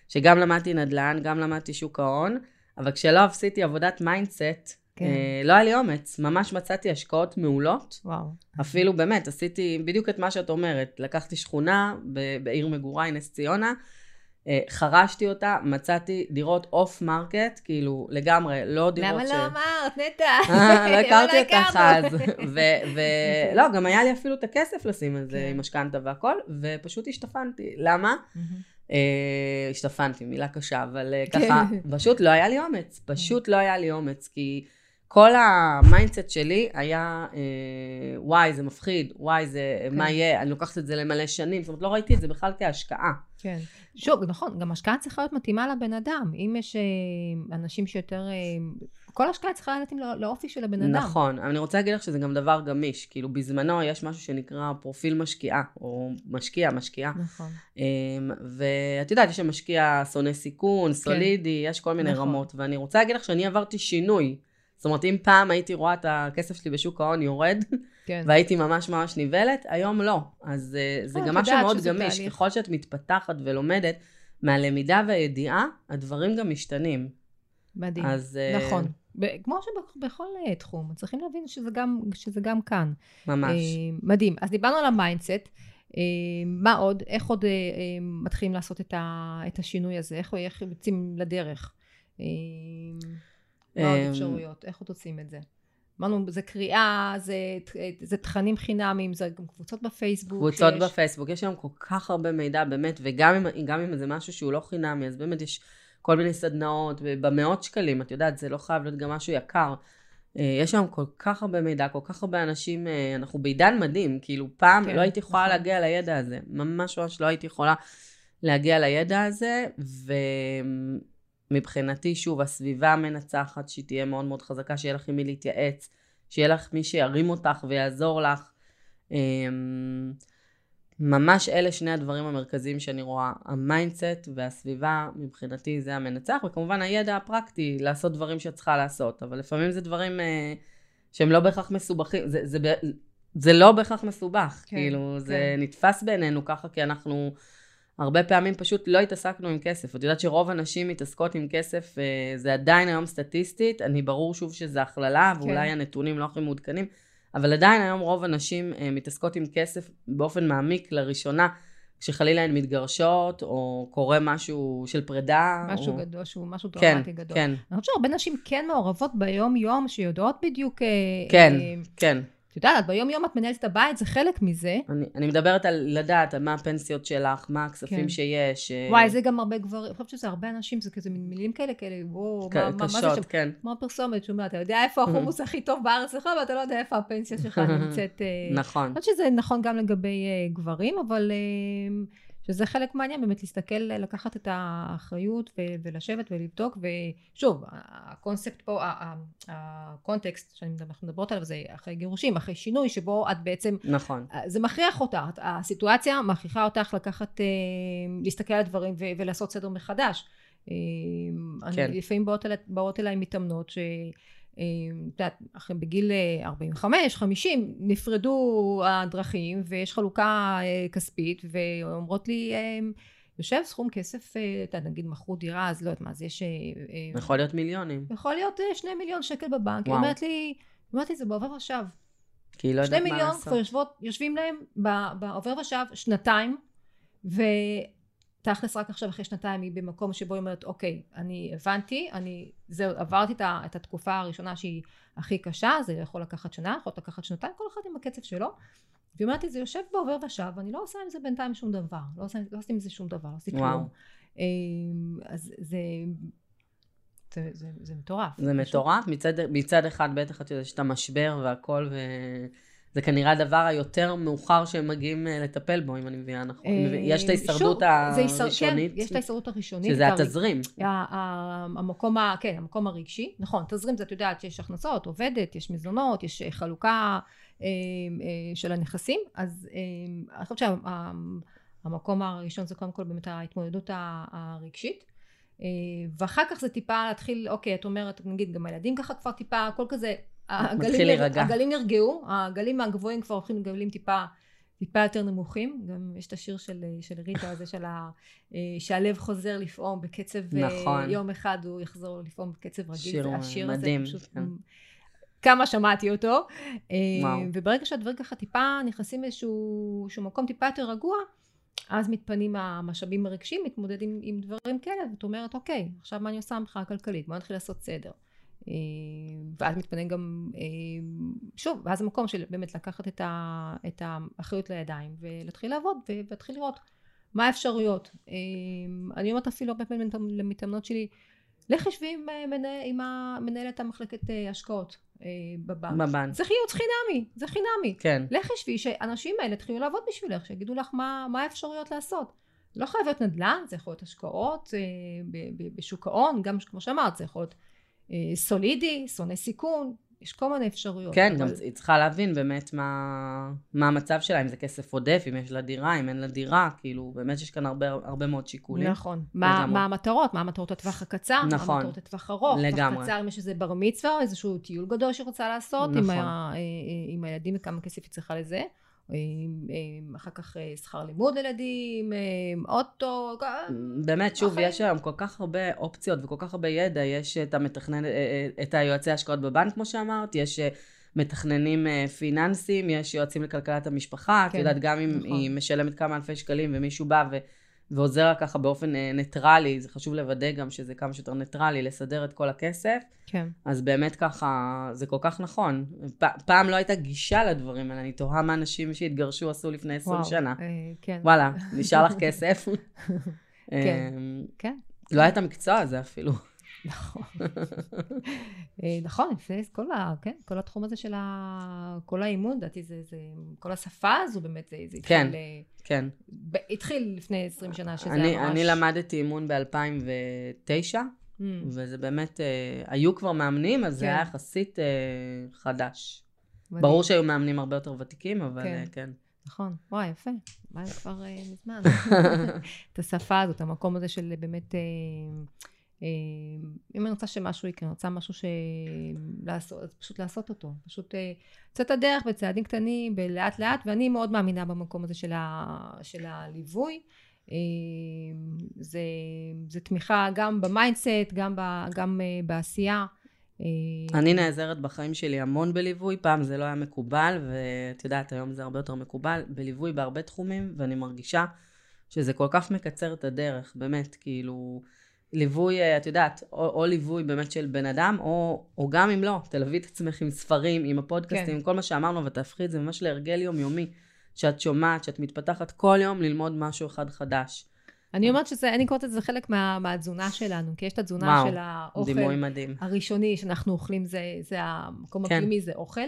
שגם למדתי נדל"ן, גם למדתי שוק ההון, אבל כשלא עשיתי עבודת mindset, כן. אה, לא היה לי אומץ. ממש מצאתי השקעות מעולות. וואו. אפילו באמת, עשיתי בדיוק את מה שאת אומרת. לקחתי שכונה בעיר מגוריי, נס ציונה, אה, חרשתי אותה, מצאתי דירות off market, כאילו לגמרי, לא דירות למה ש... למה לא אמרת, נטע? אה, לא הכרתי אותך אז. ולא, גם היה לי אפילו את הכסף לשים על זה כן. עם משכנתה והכל, ופשוט השתפנתי. למה? אה, השתפנתי, מילה קשה, אבל כן. ככה, פשוט לא היה לי אומץ. פשוט לא היה לי אומץ, כי... כל ה mindset שלי היה, אה, וואי, זה מפחיד, וואי, זה, כן. מה יהיה, אני לוקחת את זה למלא שנים, זאת אומרת, לא ראיתי את זה בכלל כהשקעה. כן. שוב, נכון, גם השקעה צריכה להיות מתאימה לבן אדם. אם יש אה, אנשים שיותר... אה, כל השקעה צריכה להתאים לא, לאופי של הבן אדם. נכון, אבל אני רוצה להגיד לך שזה גם דבר גמיש. כאילו, בזמנו יש משהו שנקרא פרופיל משקיעה, או משקיע, משקיעה. נכון. אמ, ואת יודעת, יש שם משקיע שונא סיכון, כן. סולידי, יש כל מיני נכון. רמות. ואני רוצה להגיד לך שאני עברתי שינוי. זאת אומרת, אם פעם הייתי רואה את הכסף שלי בשוק ההון יורד, כן. והייתי ממש ממש נבלת, היום לא. אז אה, זה גם משהו מאוד גמיש. תהליך. ככל שאת מתפתחת ולומדת, מהלמידה והידיעה, הדברים גם משתנים. מדהים, אז, אה, נכון. ב- כמו שבכל uh, תחום, צריכים להבין שזה גם, שזה גם כאן. ממש. Uh, מדהים. אז דיברנו על ה mindset. Uh, מה עוד? איך עוד uh, uh, מתחילים לעשות את, ה, את השינוי הזה? איך, איך יוצאים לדרך? Uh, מה עוד אמ, אפשרויות? איך עוד עושים את זה? אמרנו, זה קריאה, זה, זה תכנים חינמיים, זה גם קבוצות בפייסבוק. קבוצות שיש... בפייסבוק, יש היום כל כך הרבה מידע, באמת, וגם אם, אם זה משהו שהוא לא חינמי, אז באמת יש כל מיני סדנאות, במאות שקלים, את יודעת, זה לא חייב להיות גם משהו יקר. אה, יש היום כל כך הרבה מידע, כל כך הרבה אנשים, אה, אנחנו בעידן מדהים, כאילו פעם כן, לא הייתי יכולה נכון. להגיע לידע הזה, ממש ממש לא הייתי יכולה להגיע לידע הזה, ו... מבחינתי, שוב, הסביבה המנצחת, שהיא תהיה מאוד מאוד חזקה, שיהיה לך עם מי להתייעץ, שיהיה לך מי שירים אותך ויעזור לך. ממש אלה שני הדברים המרכזיים שאני רואה, ה mindset והסביבה, מבחינתי זה המנצח, וכמובן הידע הפרקטי, לעשות דברים שאת צריכה לעשות, אבל לפעמים זה דברים אה, שהם לא בהכרח מסובכים, זה, זה, זה לא בהכרח מסובך, כן, כאילו, כן. זה נתפס בעינינו ככה, כי אנחנו... הרבה פעמים פשוט לא התעסקנו עם כסף. את יודעת שרוב הנשים מתעסקות עם כסף, אה, זה עדיין היום סטטיסטית, אני ברור שוב שזה הכללה, כן. ואולי הנתונים לא הכי מעודכנים, אבל עדיין היום רוב הנשים אה, מתעסקות עם כסף באופן מעמיק לראשונה. כשחלילה הן מתגרשות, או קורה משהו של פרידה. משהו או... גדול, שהוא משהו כן, טראומטי כן, גדול. כן. אני חושבת שהרבה נשים כן מעורבות ביום-יום, שיודעות בדיוק... אה, כן, אה, כן. יודעת, ביום יום את מנהלת את הבית, זה חלק מזה. אני, אני מדברת על לדעת, על מה הפנסיות שלך, מה הכספים כן. שיש. אה, וואי, זה גם הרבה גברים, אני חושבת שזה הרבה אנשים, זה כזה מילים כאלה, כאלה, וואו, מה, מה, מה זה שם? כן. כמו הפרסומת, שאומר, אתה יודע איפה החומוס הכי טוב בארץ שלך, ואתה לא יודע איפה הפנסיה שלך נמצאת. אה. נכון. אני חושבת שזה נכון גם לגבי uh, גברים, אבל... שזה חלק מעניין באמת להסתכל, לקחת את האחריות ו- ולשבת ולבדוק ושוב הקונספט פה, הקונטקסט שאנחנו מדברות עליו זה אחרי גירושים, אחרי שינוי שבו את בעצם, נכון, זה מכריח אותך, הסיטואציה מכריחה אותך לקחת, אה, להסתכל על הדברים ו- ולעשות סדר מחדש. אה, כן. אני לפעמים באות, אלי, באות אליי מתאמנות ש... את יודעת, בגיל 45, אה, 50, נפרדו הדרכים ויש חלוקה אה, כספית ואומרות לי, אה, יושב סכום כסף, אתה נגיד מכרו דירה, אז לא יודעת מה, אז יש... יכול להיות מיליונים. יכול להיות שני מיליון שקל בבנק. היא אומרת לי, אמרתי, זה בעובר ושב. כי היא לא יודעת מה לעשות. שני מיליון כבר יושבים להם בעובר ושב שנתיים, ו... תכלס רק עכשיו אחרי שנתיים היא במקום שבו היא אומרת אוקיי אני הבנתי אני זהו עברתי את, את התקופה הראשונה שהיא הכי קשה זה יכול לקחת שנה יכול לקחת שנתיים כל אחד עם הקצב שלו. והיא אומרת לי זה יושב בעובר ושב ואני לא עושה עם זה בינתיים שום דבר לא עושה, לא עושה עם זה שום דבר לא עושה כלום. אמ, אז זה זה, זה, זה מטורף. זה מטורף, מצד, מצד אחד בטח את יודעת שאתה משבר והכל ו... זה כנראה הדבר היותר מאוחר שהם מגיעים אה, לטפל בו, אם אני מבינה נכון. אה, יש את ההישרדות הראשונית, כן, יש את ההישרדות הראשונית. שזה התזרים. המקום, כן, המקום הרגשי, נכון, תזרים זה את יודעת שיש הכנסות, עובדת, יש מזונות, יש אה, חלוקה של הנכסים, אז אני חושבת שהמקום הראשון זה קודם כל באמת ההתמודדות הרגשית, ואחר כך זה טיפה להתחיל, אוקיי, את אומרת, נגיד גם הילדים ככה כבר טיפה, הכל כזה, מתחיל להירגע. הגלים נרגעו, הגלים הגבוהים כבר הולכים לגלים טיפה טיפה יותר נמוכים, גם יש את השיר של, של ריטה הזה של ה, אה, שהלב חוזר לפעום בקצב, אה, נכון. יום אחד הוא יחזור לפעום בקצב רגיל, שיר זה השיר מדהים, הזה פשוט, כן. כמה שמעתי אותו, אה, וואו. וברגע שהדברים ככה טיפה נכנסים לאיזשהו מקום טיפה יותר רגוע, אז מתפנים המשאבים הרגשיים, מתמודדים עם דברים כאלה, ואת אומרת, אוקיי, עכשיו מה אני עושה מבחינה כלכלית? בוא נתחיל לעשות סדר. אה, ואז מתפנה גם, אה, שוב, ואז המקום של באמת לקחת את, ה, את האחריות לידיים ולהתחיל לעבוד ולהתחיל לראות מה האפשרויות. אה, אני אומרת אפילו הרבה פעמים למתאמנות שלי, לכי שבי עם, עם המנהלת המחלקת השקעות בבנק. בבנק. זה ייעוץ חינמי, זה חינמי. כן. לכי שבי שהאנשים האלה יתחילו לעבוד בשבילך, שיגידו לך מה, מה האפשרויות לעשות. לא חייב להיות נדל"ן, זה יכול להיות השקעות בשוק ההון, גם כמו שאמרת, זה יכול להיות סולידי, שונא סיכון, יש כל מיני אפשרויות. כן, אבל- גם היא צריכה להבין באמת מה, מה המצב שלה, אם זה כסף עודף, אם יש לה דירה, אם אין לה דירה, כאילו, באמת יש כאן הרבה, הרבה מאוד שיקולים. נכון. מה. מה המטרות? מה המטרות לטווח הקצר? מה נכון. המטרות לטווח ארוך? לגמרי. טווח קצר, אם יש איזה בר מצווה או איזשהו טיול גדול שהיא רוצה לעשות עם, נכון. ה, אה, אה, עם הילדים וכמה כסף היא צריכה לזה. אחר כך אה, שכר לימוד לילדים, אה, אוטו, באמת, שוב, החיים. יש היום כל כך הרבה אופציות וכל כך הרבה ידע, יש את המתכנן, אה, את היועצי ההשקעות בבנק, כמו שאמרת, יש מתכננים פיננסיים, יש יועצים לכלכלת המשפחה, את כן, יודעת, גם אם נכון. היא משלמת כמה אלפי שקלים ומישהו בא ו... ועוזר לה ככה באופן אה, ניטרלי, זה חשוב לוודא גם שזה כמה שיותר ניטרלי, לסדר את כל הכסף, כן. אז באמת ככה, זה כל כך נכון. פ- פעם לא הייתה גישה לדברים האלה, אני תוהה מה אנשים שהתגרשו עשו לפני 20 וואו, שנה. אה, כן. וואלה, נשאר לך כסף. כן. אמ, כן. לא היה את המקצוע הזה אפילו. נכון. אה, נכון, זה כל, ה, כן, כל התחום הזה של ה, כל האימון, לדעתי זה, זה, כל השפה הזו באמת, זה, זה התחיל, כן. כן. ב, התחיל לפני 20 שנה, שזה אני, היה ממש... אני למדתי אימון ב-2009, Mm, וזה באמת, אה, היו כבר מאמנים, אז זה כן. היה יחסית אה, חדש. מדהים. ברור שהיו מאמנים הרבה יותר ותיקים, אבל כן. אה, כן. נכון, וואי, יפה. מה זה כבר אה, מזמן. את השפה הזאת, המקום הזה של באמת... אה, אה, אם אני רוצה שמשהו יקרה, אני רוצה משהו ש... לעשות, פשוט לעשות אותו. פשוט אה, לצאת לדרך בצעדים קטנים, לאט לאט, ואני מאוד מאמינה במקום הזה של, ה... של הליווי. אה, זה, זה תמיכה גם ב mindset, גם, ב... גם אה, בעשייה. אה, אני נעזרת בחיים שלי המון בליווי, פעם זה לא היה מקובל, ואת יודעת, היום זה הרבה יותר מקובל, בליווי בהרבה תחומים, ואני מרגישה שזה כל כך מקצר את הדרך, באמת, כאילו, ליווי, אה, את יודעת, או, או ליווי באמת של בן אדם, או, או גם אם לא, תלווי את עצמך עם ספרים, עם הפודקאסטים, כן. עם כל מה שאמרנו, ותהפכי את זה ממש להרגל יומיומי, שאת שומעת, שאת מתפתחת כל יום ללמוד משהו אחד חדש. אני אומרת שזה, אני קוראת לזה חלק מה, מהתזונה שלנו, כי יש את התזונה וואו, של האוכל. הראשוני שאנחנו אוכלים, זה, זה המקום כן. הפנימי, זה אוכל.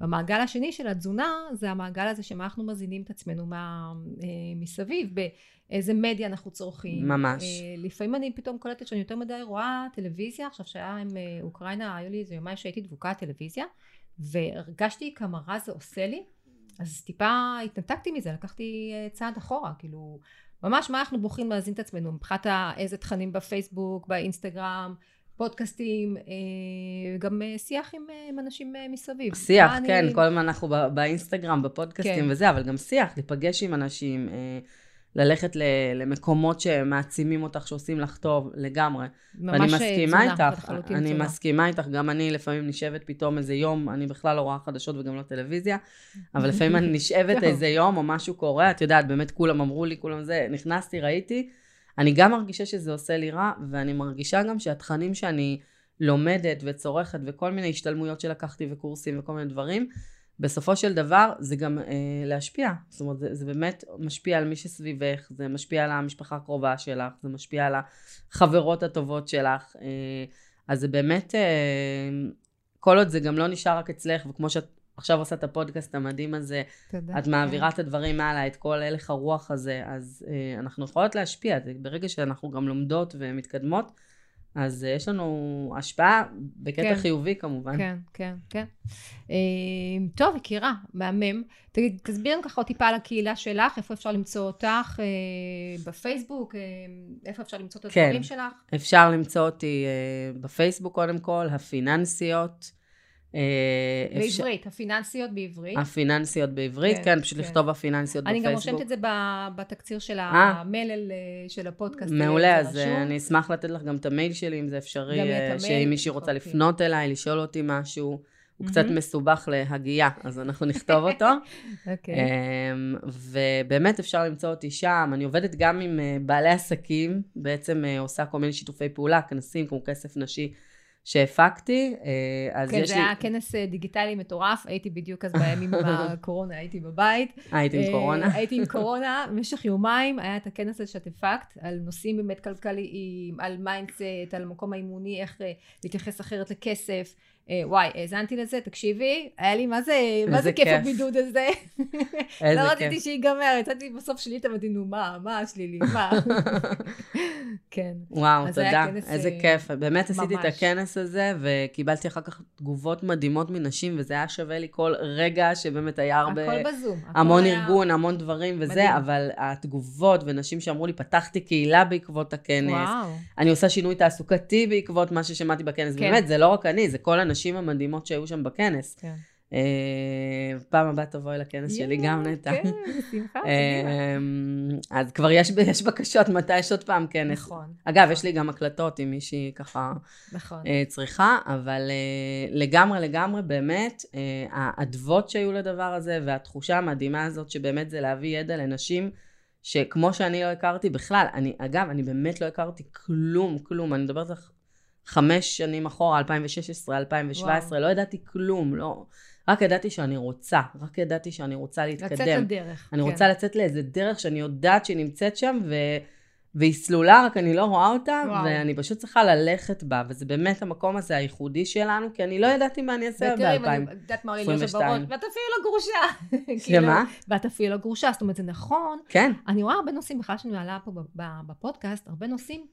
והמעגל השני של התזונה, זה המעגל הזה שמה אנחנו מזינים את עצמנו מה, אה, מסביב, באיזה מדיה אנחנו צורכים. ממש. אה, לפעמים אני פתאום קולטת שאני יותר מדי רואה טלוויזיה, עכשיו שהיה עם אה, אוקראינה, היו לי איזה יומיים שהייתי דבוקה טלוויזיה, והרגשתי כמה רע זה עושה לי, אז טיפה התנתקתי מזה, לקחתי אה, צעד אחורה, כאילו, ממש מה אנחנו בוחרים להזין את עצמנו, מבחינת איזה תכנים בפייסבוק, באינסטגרם, פודקאסטים, אה, גם אה, שיח עם, אה, עם אנשים מסביב. שיח, כן, אני- כל הזמן אנחנו באינסטגרם, בפודקאסטים כן. וזה, אבל גם שיח, להיפגש עם אנשים, ללכת למקומות שמעצימים אותך, שעושים לך טוב, לגמרי. ממש ואני מסכימה איתך, אני תזונה. מסכימה איתך, גם אני לפעמים נשבת פתאום איזה יום, אני בכלל לא רואה חדשות וגם לא טלוויזיה, אבל לפעמים אני נשאבת. איזה יום או משהו קורה, את יודעת, באמת כולם אמרו לי, כולם זה, נכנסתי, ראיתי, אני גם מרגישה שזה עושה לי רע, ואני מרגישה גם שהתכנים שאני לומדת וצורכת וכל מיני השתלמויות שלקחתי וקורסים וכל מיני דברים, בסופו של דבר זה גם אה, להשפיע. זאת אומרת, זה, זה באמת משפיע על מי שסביבך, זה משפיע על המשפחה הקרובה שלך, זה משפיע על החברות הטובות שלך. אה, אז זה באמת, אה, כל עוד זה גם לא נשאר רק אצלך, וכמו שאת עכשיו עושה את הפודקאסט המדהים הזה, תודה. את מעבירה את הדברים הלאה, את כל הלך הרוח הזה, אז אה, אנחנו יכולות להשפיע. ברגע שאנחנו גם לומדות ומתקדמות, אז אה, יש לנו השפעה בקטע כן. חיובי כמובן. כן, כן, כן. אה, טוב, יקירה, מהמם. תגיד, תסביר לנו ככה עוד טיפה על הקהילה שלך, איפה אפשר למצוא אותך, אה, בפייסבוק, אה, איפה אפשר למצוא את כן. הדברים שלך? אפשר למצוא אותי אה, בפייסבוק קודם כל, הפיננסיות. אה, אפשר- בעברית, הפיננסיות בעברית. הפיננסיות בעברית, כן, כן, פשוט כן. לכתוב הפיננסיות אני גם בפייסבוק. רושמת את זה בתקציר של אה. המלל אה, של הפודקאסט. מעולה, אז אני אשמח לתת לך גם את המייל שלי, אם זה אפשרי, שאם מישהי רוצה אוקיי. לפנות אליי, לשאול אותי משהו. הוא. קצת מסובך להגייה, אז אנחנו נכתוב אותו. אוקיי. אמ, ובאמת אפשר למצוא אותי שם. אני עובדת גם עם בעלי עסקים, בעצם עושה כל מיני שיתופי פעולה, כנסים כמו כסף נשי שהפקתי. אה, אז כן, יש זה לי... היה כנס אה, דיגיטלי מטורף, הייתי בדיוק אז בימים בקורונה, הייתי בבית. הייתי עם אה, קורונה. הייתי עם קורונה, במשך יומיים היה את הכנס הזה שאת הפקת, על נושאים באמת כלכליים, על מיינדסט, על המקום האימוני, איך להתייחס אחרת לכסף. אה, וואי, האזנתי לזה, תקשיבי, היה לי, מה זה, מה זה כיף. הבידוד הזה? איזה לא כיף. רציתי שיגמר, יצאתי בסוף שליטה, אמרתי, נו, מה, מה השלילי, מה? כן. וואו, תודה. איזה אה, כיף. באמת עשיתי את. הכנס הזה, וקיבלתי אחר כך תגובות מדהימות מנשים, וזה היה שווה לי כל רגע שבאמת היה הרבה... הכל בזום. המון ארגון, המון דברים וזה. אבל התגובות ונשים שאמרו לי, פתחתי קהילה בעקבות הכנס. אני עושה שינוי תעסוקתי בעקבות מה ששמעתי בכנס. כן. באמת, זה לא רק אני, זה כל הנשים המדהימות שהיו שם בכנס. כן. אה, פעם הבאה תבואי לכנס שלי גם, נטע. כן, בשמחה, קדימה. אה, אז כבר יש, בקשות, מתי יש עוד פעם כנס. נכון, אגב, יש לי גם הקלטות אם מישהי ככה נכון. אה, צריכה, אבל אה, לגמרי לגמרי באמת, אה, האדוות שהיו לדבר הזה והתחושה המדהימה הזאת שבאמת זה להביא ידע לנשים שכמו שאני לא הכרתי בכלל, אני, אגב, אני באמת לא הכרתי כלום, כלום, אני מדברת לך חמש שנים אחורה, 2016, 2017, לא ידעתי כלום, לא, רק ידעתי שאני רוצה, רק ידעתי שאני רוצה להתקדם. לצאת לדרך. אני כן. רוצה לצאת לאיזה דרך שאני יודעת שהיא נמצאת שם, ו... והיא סלולה, רק אני לא רואה אותה, וואו. ואני פשוט צריכה ללכת בה, וזה באמת המקום הזה הייחודי שלנו, כי אני לא ידעתי מה אני אעשה ותראי, ואני ב-2000. יודעת מה עולה לי עכשיו 22. בראש, ואת אפילו לא גרושה. כאילו, שמה? ואת אפילו לא גרושה, זאת אומרת, זה נכון. כן, אני רואה הרבה נושאים, בכלל שאני מעלה פה בפודקאסט, הרבה נושאים,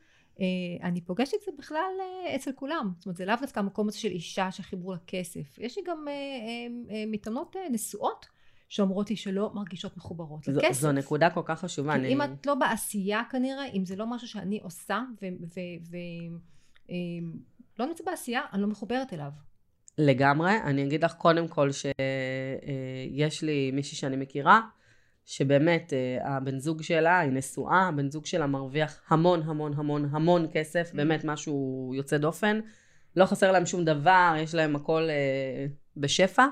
אני פוגשת את זה בכלל אה, אצל כולם. זאת אומרת, זה לאו דווקא המקום הזה של אישה שחיברו לה כסף. יש לי גם אה, אה, אה, מתאמנות אה, נשואות שאומרות לי שלא מרגישות מחוברות זו, לכסף. זו נקודה כל כך חשובה. אני... אם את לא בעשייה כנראה, אם זה לא משהו שאני עושה, ולא נמצא בעשייה, אני לא מחוברת אליו. לגמרי. אני אגיד לך קודם כל שיש לי מישהי שאני מכירה, שבאמת אה, הבן זוג שלה, היא נשואה, הבן זוג שלה מרוויח המון המון המון המון כסף, Mm. באמת משהו יוצא דופן. לא חסר להם שום דבר, יש להם הכל אה, בשפע.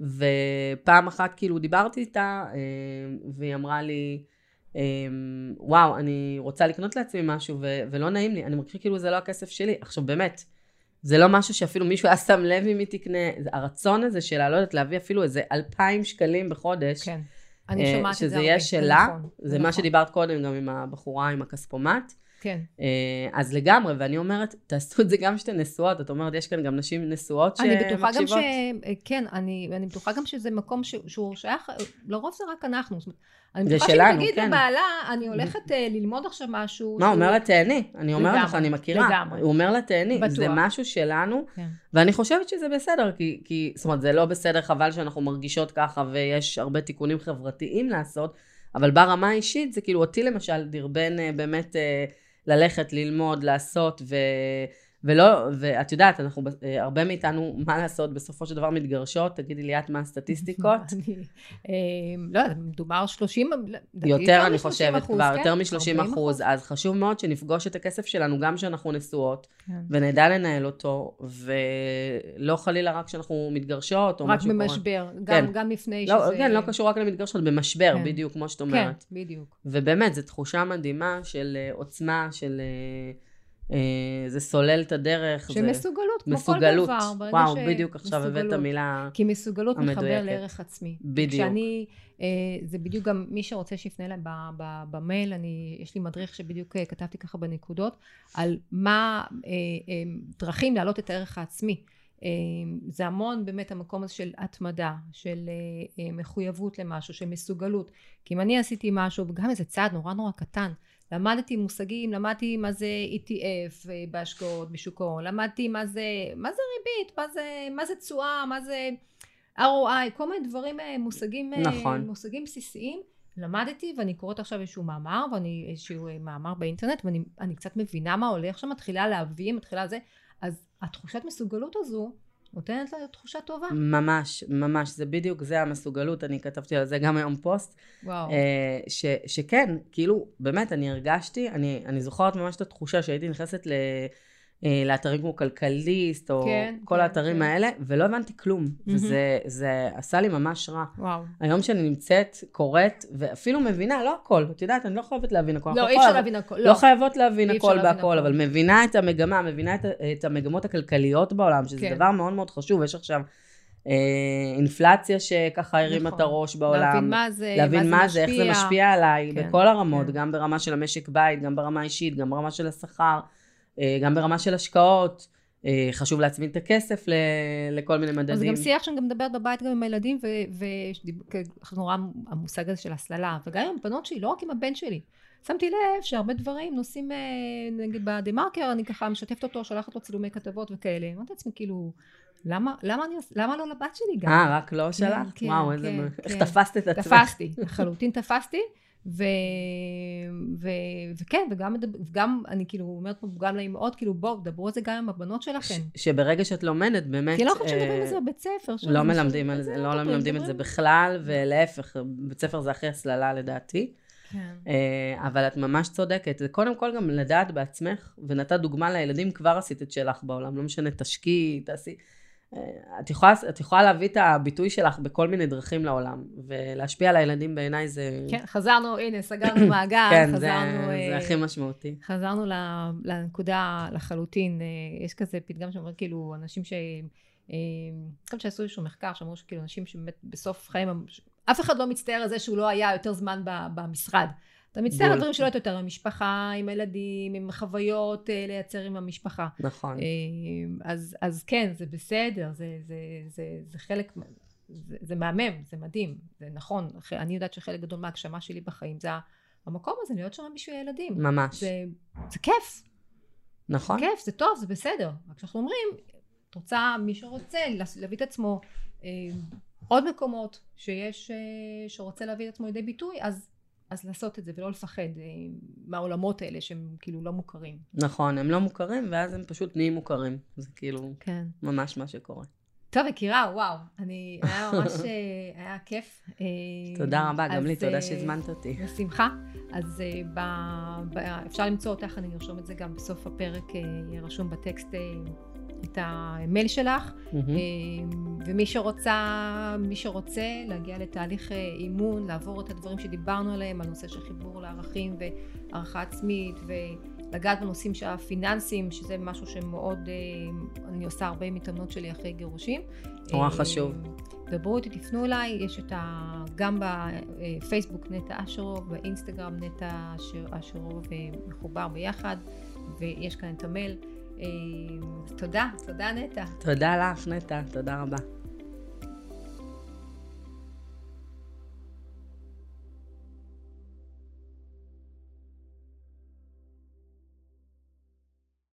ופעם אחת כאילו דיברתי איתה, אה, והיא אמרה לי, אה, וואו, אני רוצה לקנות לעצמי משהו ו- ולא נעים לי, אני מרגישה כאילו זה לא הכסף שלי. עכשיו באמת, זה לא משהו שאפילו מישהו היה שם לב אם היא תקנה, הרצון הזה שלה, לא יודעת, להביא אפילו איזה אלפיים שקלים בחודש, כן. אני אה, שומעת את זה שזה הרבה. יהיה שלה, נכון, זה מה נכון. שדיברת קודם גם עם הבחורה עם הכספומט. כן. אה, אז לגמרי, ואני אומרת, תעשו את זה גם כשאתן נשואות, את אומרת, יש כאן גם נשים נשואות אני בטוחה גם ש... שמקשיבות. כן, אני, אני בטוחה גם שזה מקום ש... שהוא שייך, לרוב זה רק אנחנו. זאת אומרת, אני בטוחה שאם תגיד כן. לבעלה, אני הולכת אה, ללמוד עכשיו משהו. מה, הוא אומר לה תהני, אני אומרת לך, אני מכירה, לגמרי. הוא אומר לה תהני, בטוח. זה משהו שלנו, כן. ואני חושבת שזה בסדר, כי, כי, זאת אומרת, זה לא בסדר, חבל שאנחנו מרגישות ככה, ויש הרבה תיקונים חברתיים לעשות, אבל ברמה האישית, זה כאילו אותי למשל דרבן אה, באמת אה, ללכת, ללמוד, לעשות, ו... ולא, ואת יודעת, אנחנו, אה, הרבה מאיתנו, מה לעשות, בסופו של דבר מתגרשות, תגידי לי את מה הסטטיסטיקות? אה, לא יודעת, מדובר 30, לדעתי יותר אני חושבת 30%, כבר, כן? יותר מ-30 40%. אחוז, אז חשוב מאוד שנפגוש את הכסף שלנו גם כשאנחנו נשואות, כן. ונדע לנהל אותו, ולא חלילה רק כשאנחנו מתגרשות, או רק משהו קורה. במשבר, גם, כן. לפני לא, שזה... כן, לא קשור רק למתגרשות, במשבר, כן. בדיוק, כמו שאת כן, אומרת. בדיוק. ובאמת, זו תחושה מדהימה של אה, עוצמה, של... אה, זה סולל את הדרך. שמסוגלות, כמו כל מסוגלות. דבר. ברגע וואו, ש- בדיוק עכשיו הבאת מסוגלות. מילה... כי מסוגלות מחבר המדויקת. לערך עצמי. בדיוק. כשאני, אה, זה בדיוק גם מי שרוצה שיפנה אליי במייל, אני, יש לי מדריך שבדיוק אה, כתבתי ככה בנקודות, על מה דרכים להעלות את הערך העצמי. זה המון באמת המקום הזה של התמדה, של מחויבות למשהו, של מסוגלות. כי אם אני עשיתי משהו, וגם איזה צעד נורא נורא קטן, למדתי מושגים, למדתי מה זה ETF בהשקעות בשוק ההון, למדתי מה זה, מה זה ריבית, מה זה, מה זה תשואה, מה זה ROI, כל מיני דברים, מושגים, נכון. מושגים בסיסיים. למדתי ואני קוראת עכשיו איזשהו מאמר ואני איזשהו מאמר באינטרנט ואני קצת מבינה מה הולך שם, מתחילה להבין, מתחילה זה, אז התחושת מסוגלות הזו נותנת לה תחושה טובה. ממש, ממש, זה בדיוק, זה המסוגלות, אני כתבתי על זה גם היום פוסט. וואו. אה, ש, שכן, כאילו, באמת, אני הרגשתי, אני, אני זוכרת ממש את התחושה שהייתי נכנסת ל... אה, לאתרים כמו כלכליסט, או כן, כל כן, האתרים כן. האלה, ולא הבנתי כלום. Mm-hmm. וזה זה עשה לי ממש רע. וואו. היום שאני נמצאת, קוראת, ואפילו מבינה, לא הכל. את יודעת, אני לא חייבת להבין הכל. לא, אי אפשר להבין הכל. לא, לא חייבות להבין הכל בהכל, אבל מבינה את המגמה, מבינה את, את המגמות הכלכליות בעולם, שזה כן. דבר מאוד מאוד חשוב. יש עכשיו... אה, אינפלציה שככה הרימה נכון. את הראש בעולם. להבין מה זה, להבין מה זה, איך זה משפיע עליי, כן, בכל הרמות, כן. גם ברמה של המשק בית, גם ברמה האישית, גם ברמה של השכר. אה, גם ברמה של השקעות. אה, חשוב להצמיד את הכסף לכל מיני מדדים. זה גם שיח שאני גם מדברת בבית גם עם הילדים, ונורא המושג הזה של הסללה, וגם עם הבנות שלי, לא רק עם הבן שלי. שמתי לב שהרבה דברים נוסעים, אה, נגיד בדה מרקר, אני ככה משתפת אותו, שולחת לו צילומי כתבות וכאלה. אני אומרת לעצמי, כאילו, למה, למה, אני, למה לא לבת שלי גם? אה, רק לא שלך? כן, וואו, איזה... כן, איך כן. תפסת את עצמך? תפסתי, לחלוטין תפסתי. ו, ו, וכן, וגם, וגם אני כאילו אומרת פה גם לאמהות, כאילו בואו, דברו על זה גם עם הבנות שלכם. ש, שברגע שאת לומדת, באמת... כי לא חושבת שמדברים על זה בבית ספר. לא מלמדים על זה, לא מלמדים את זה בכלל, ולהפך, בית ספר זה הכי הסללה לדעתי. כן. אה, אבל את ממש צודקת. זה קודם כל גם לדעת בעצמך, ונתת דוגמה לילדים, כבר עשית את שלך בעולם. לא משנה, תשקיעי, תעשי... אה, את יכולה, את יכולה להביא את הביטוי שלך בכל מיני דרכים לעולם, ולהשפיע על הילדים בעיניי זה... כן, חזרנו, הנה, סגרנו מעגל, כן, חזרנו... זה, uh, זה הכי משמעותי. חזרנו לנקודה לחלוטין. Uh, יש כזה פתגם שאומר, כאילו, אנשים ש... חושבת שעשו איזשהו מחקר, שאמרו שכאילו אנשים שבאמת בסוף חיים, אף אחד לא מצטער על זה שהוא לא היה יותר זמן במשרד. אתה מצטער על דברים שלא יותר, עם המשפחה, עם הילדים, עם חוויות אה, לייצר עם המשפחה. נכון. אה, אז, אז כן, זה בסדר, זה, זה, זה, זה חלק, זה, זה מהמם, זה מדהים, זה נכון. אני יודעת שחלק גדול מההגשמה שלי בחיים זה המקום הזה, להיות שם בשביל הילדים. ממש. זה, זה כיף. נכון. זה כיף, זה טוב, זה בסדר. רק כשאנחנו אומרים, את רוצה, מי שרוצה להביא את עצמו אה, עוד מקומות שיש, שרוצה להביא את עצמו לידי ביטוי, אז אז לעשות את זה ולא לפחד אה, מהעולמות האלה שהם כאילו לא מוכרים. נכון, הם לא מוכרים ואז הם פשוט נהיים מוכרים. זה כאילו כן. ממש מה שקורה. טוב, יקירה, וואו, אני, היה ממש, אה, היה כיף. אה, תודה רבה, גם לי, תודה שהזמנת אותי. בשמחה. אז ב, ב, אפשר למצוא אותך, אני ארשום את זה גם בסוף הפרק, יהיה רשום בטקסט את המייל שלך, mm-hmm. ומי שרוצה, מי שרוצה להגיע לתהליך אה, אימון, לעבור את הדברים שדיברנו עליהם, על נושא של חיבור לערכים והערכה עצמית, ולגעת בנושאים הפיננסיים, שזה משהו שמאוד, אה, אני עושה הרבה מתאמנות שלי אחרי גירושים. נורא חשוב. דברו איתי, תפנו אליי, יש את ה... גם בפייסבוק נטע אשרוב, באינסטגרם נטע אשרוב מחובר ביחד, ויש כאן את המייל. תודה, תודה נטע. תודה לך נטע, תודה רבה.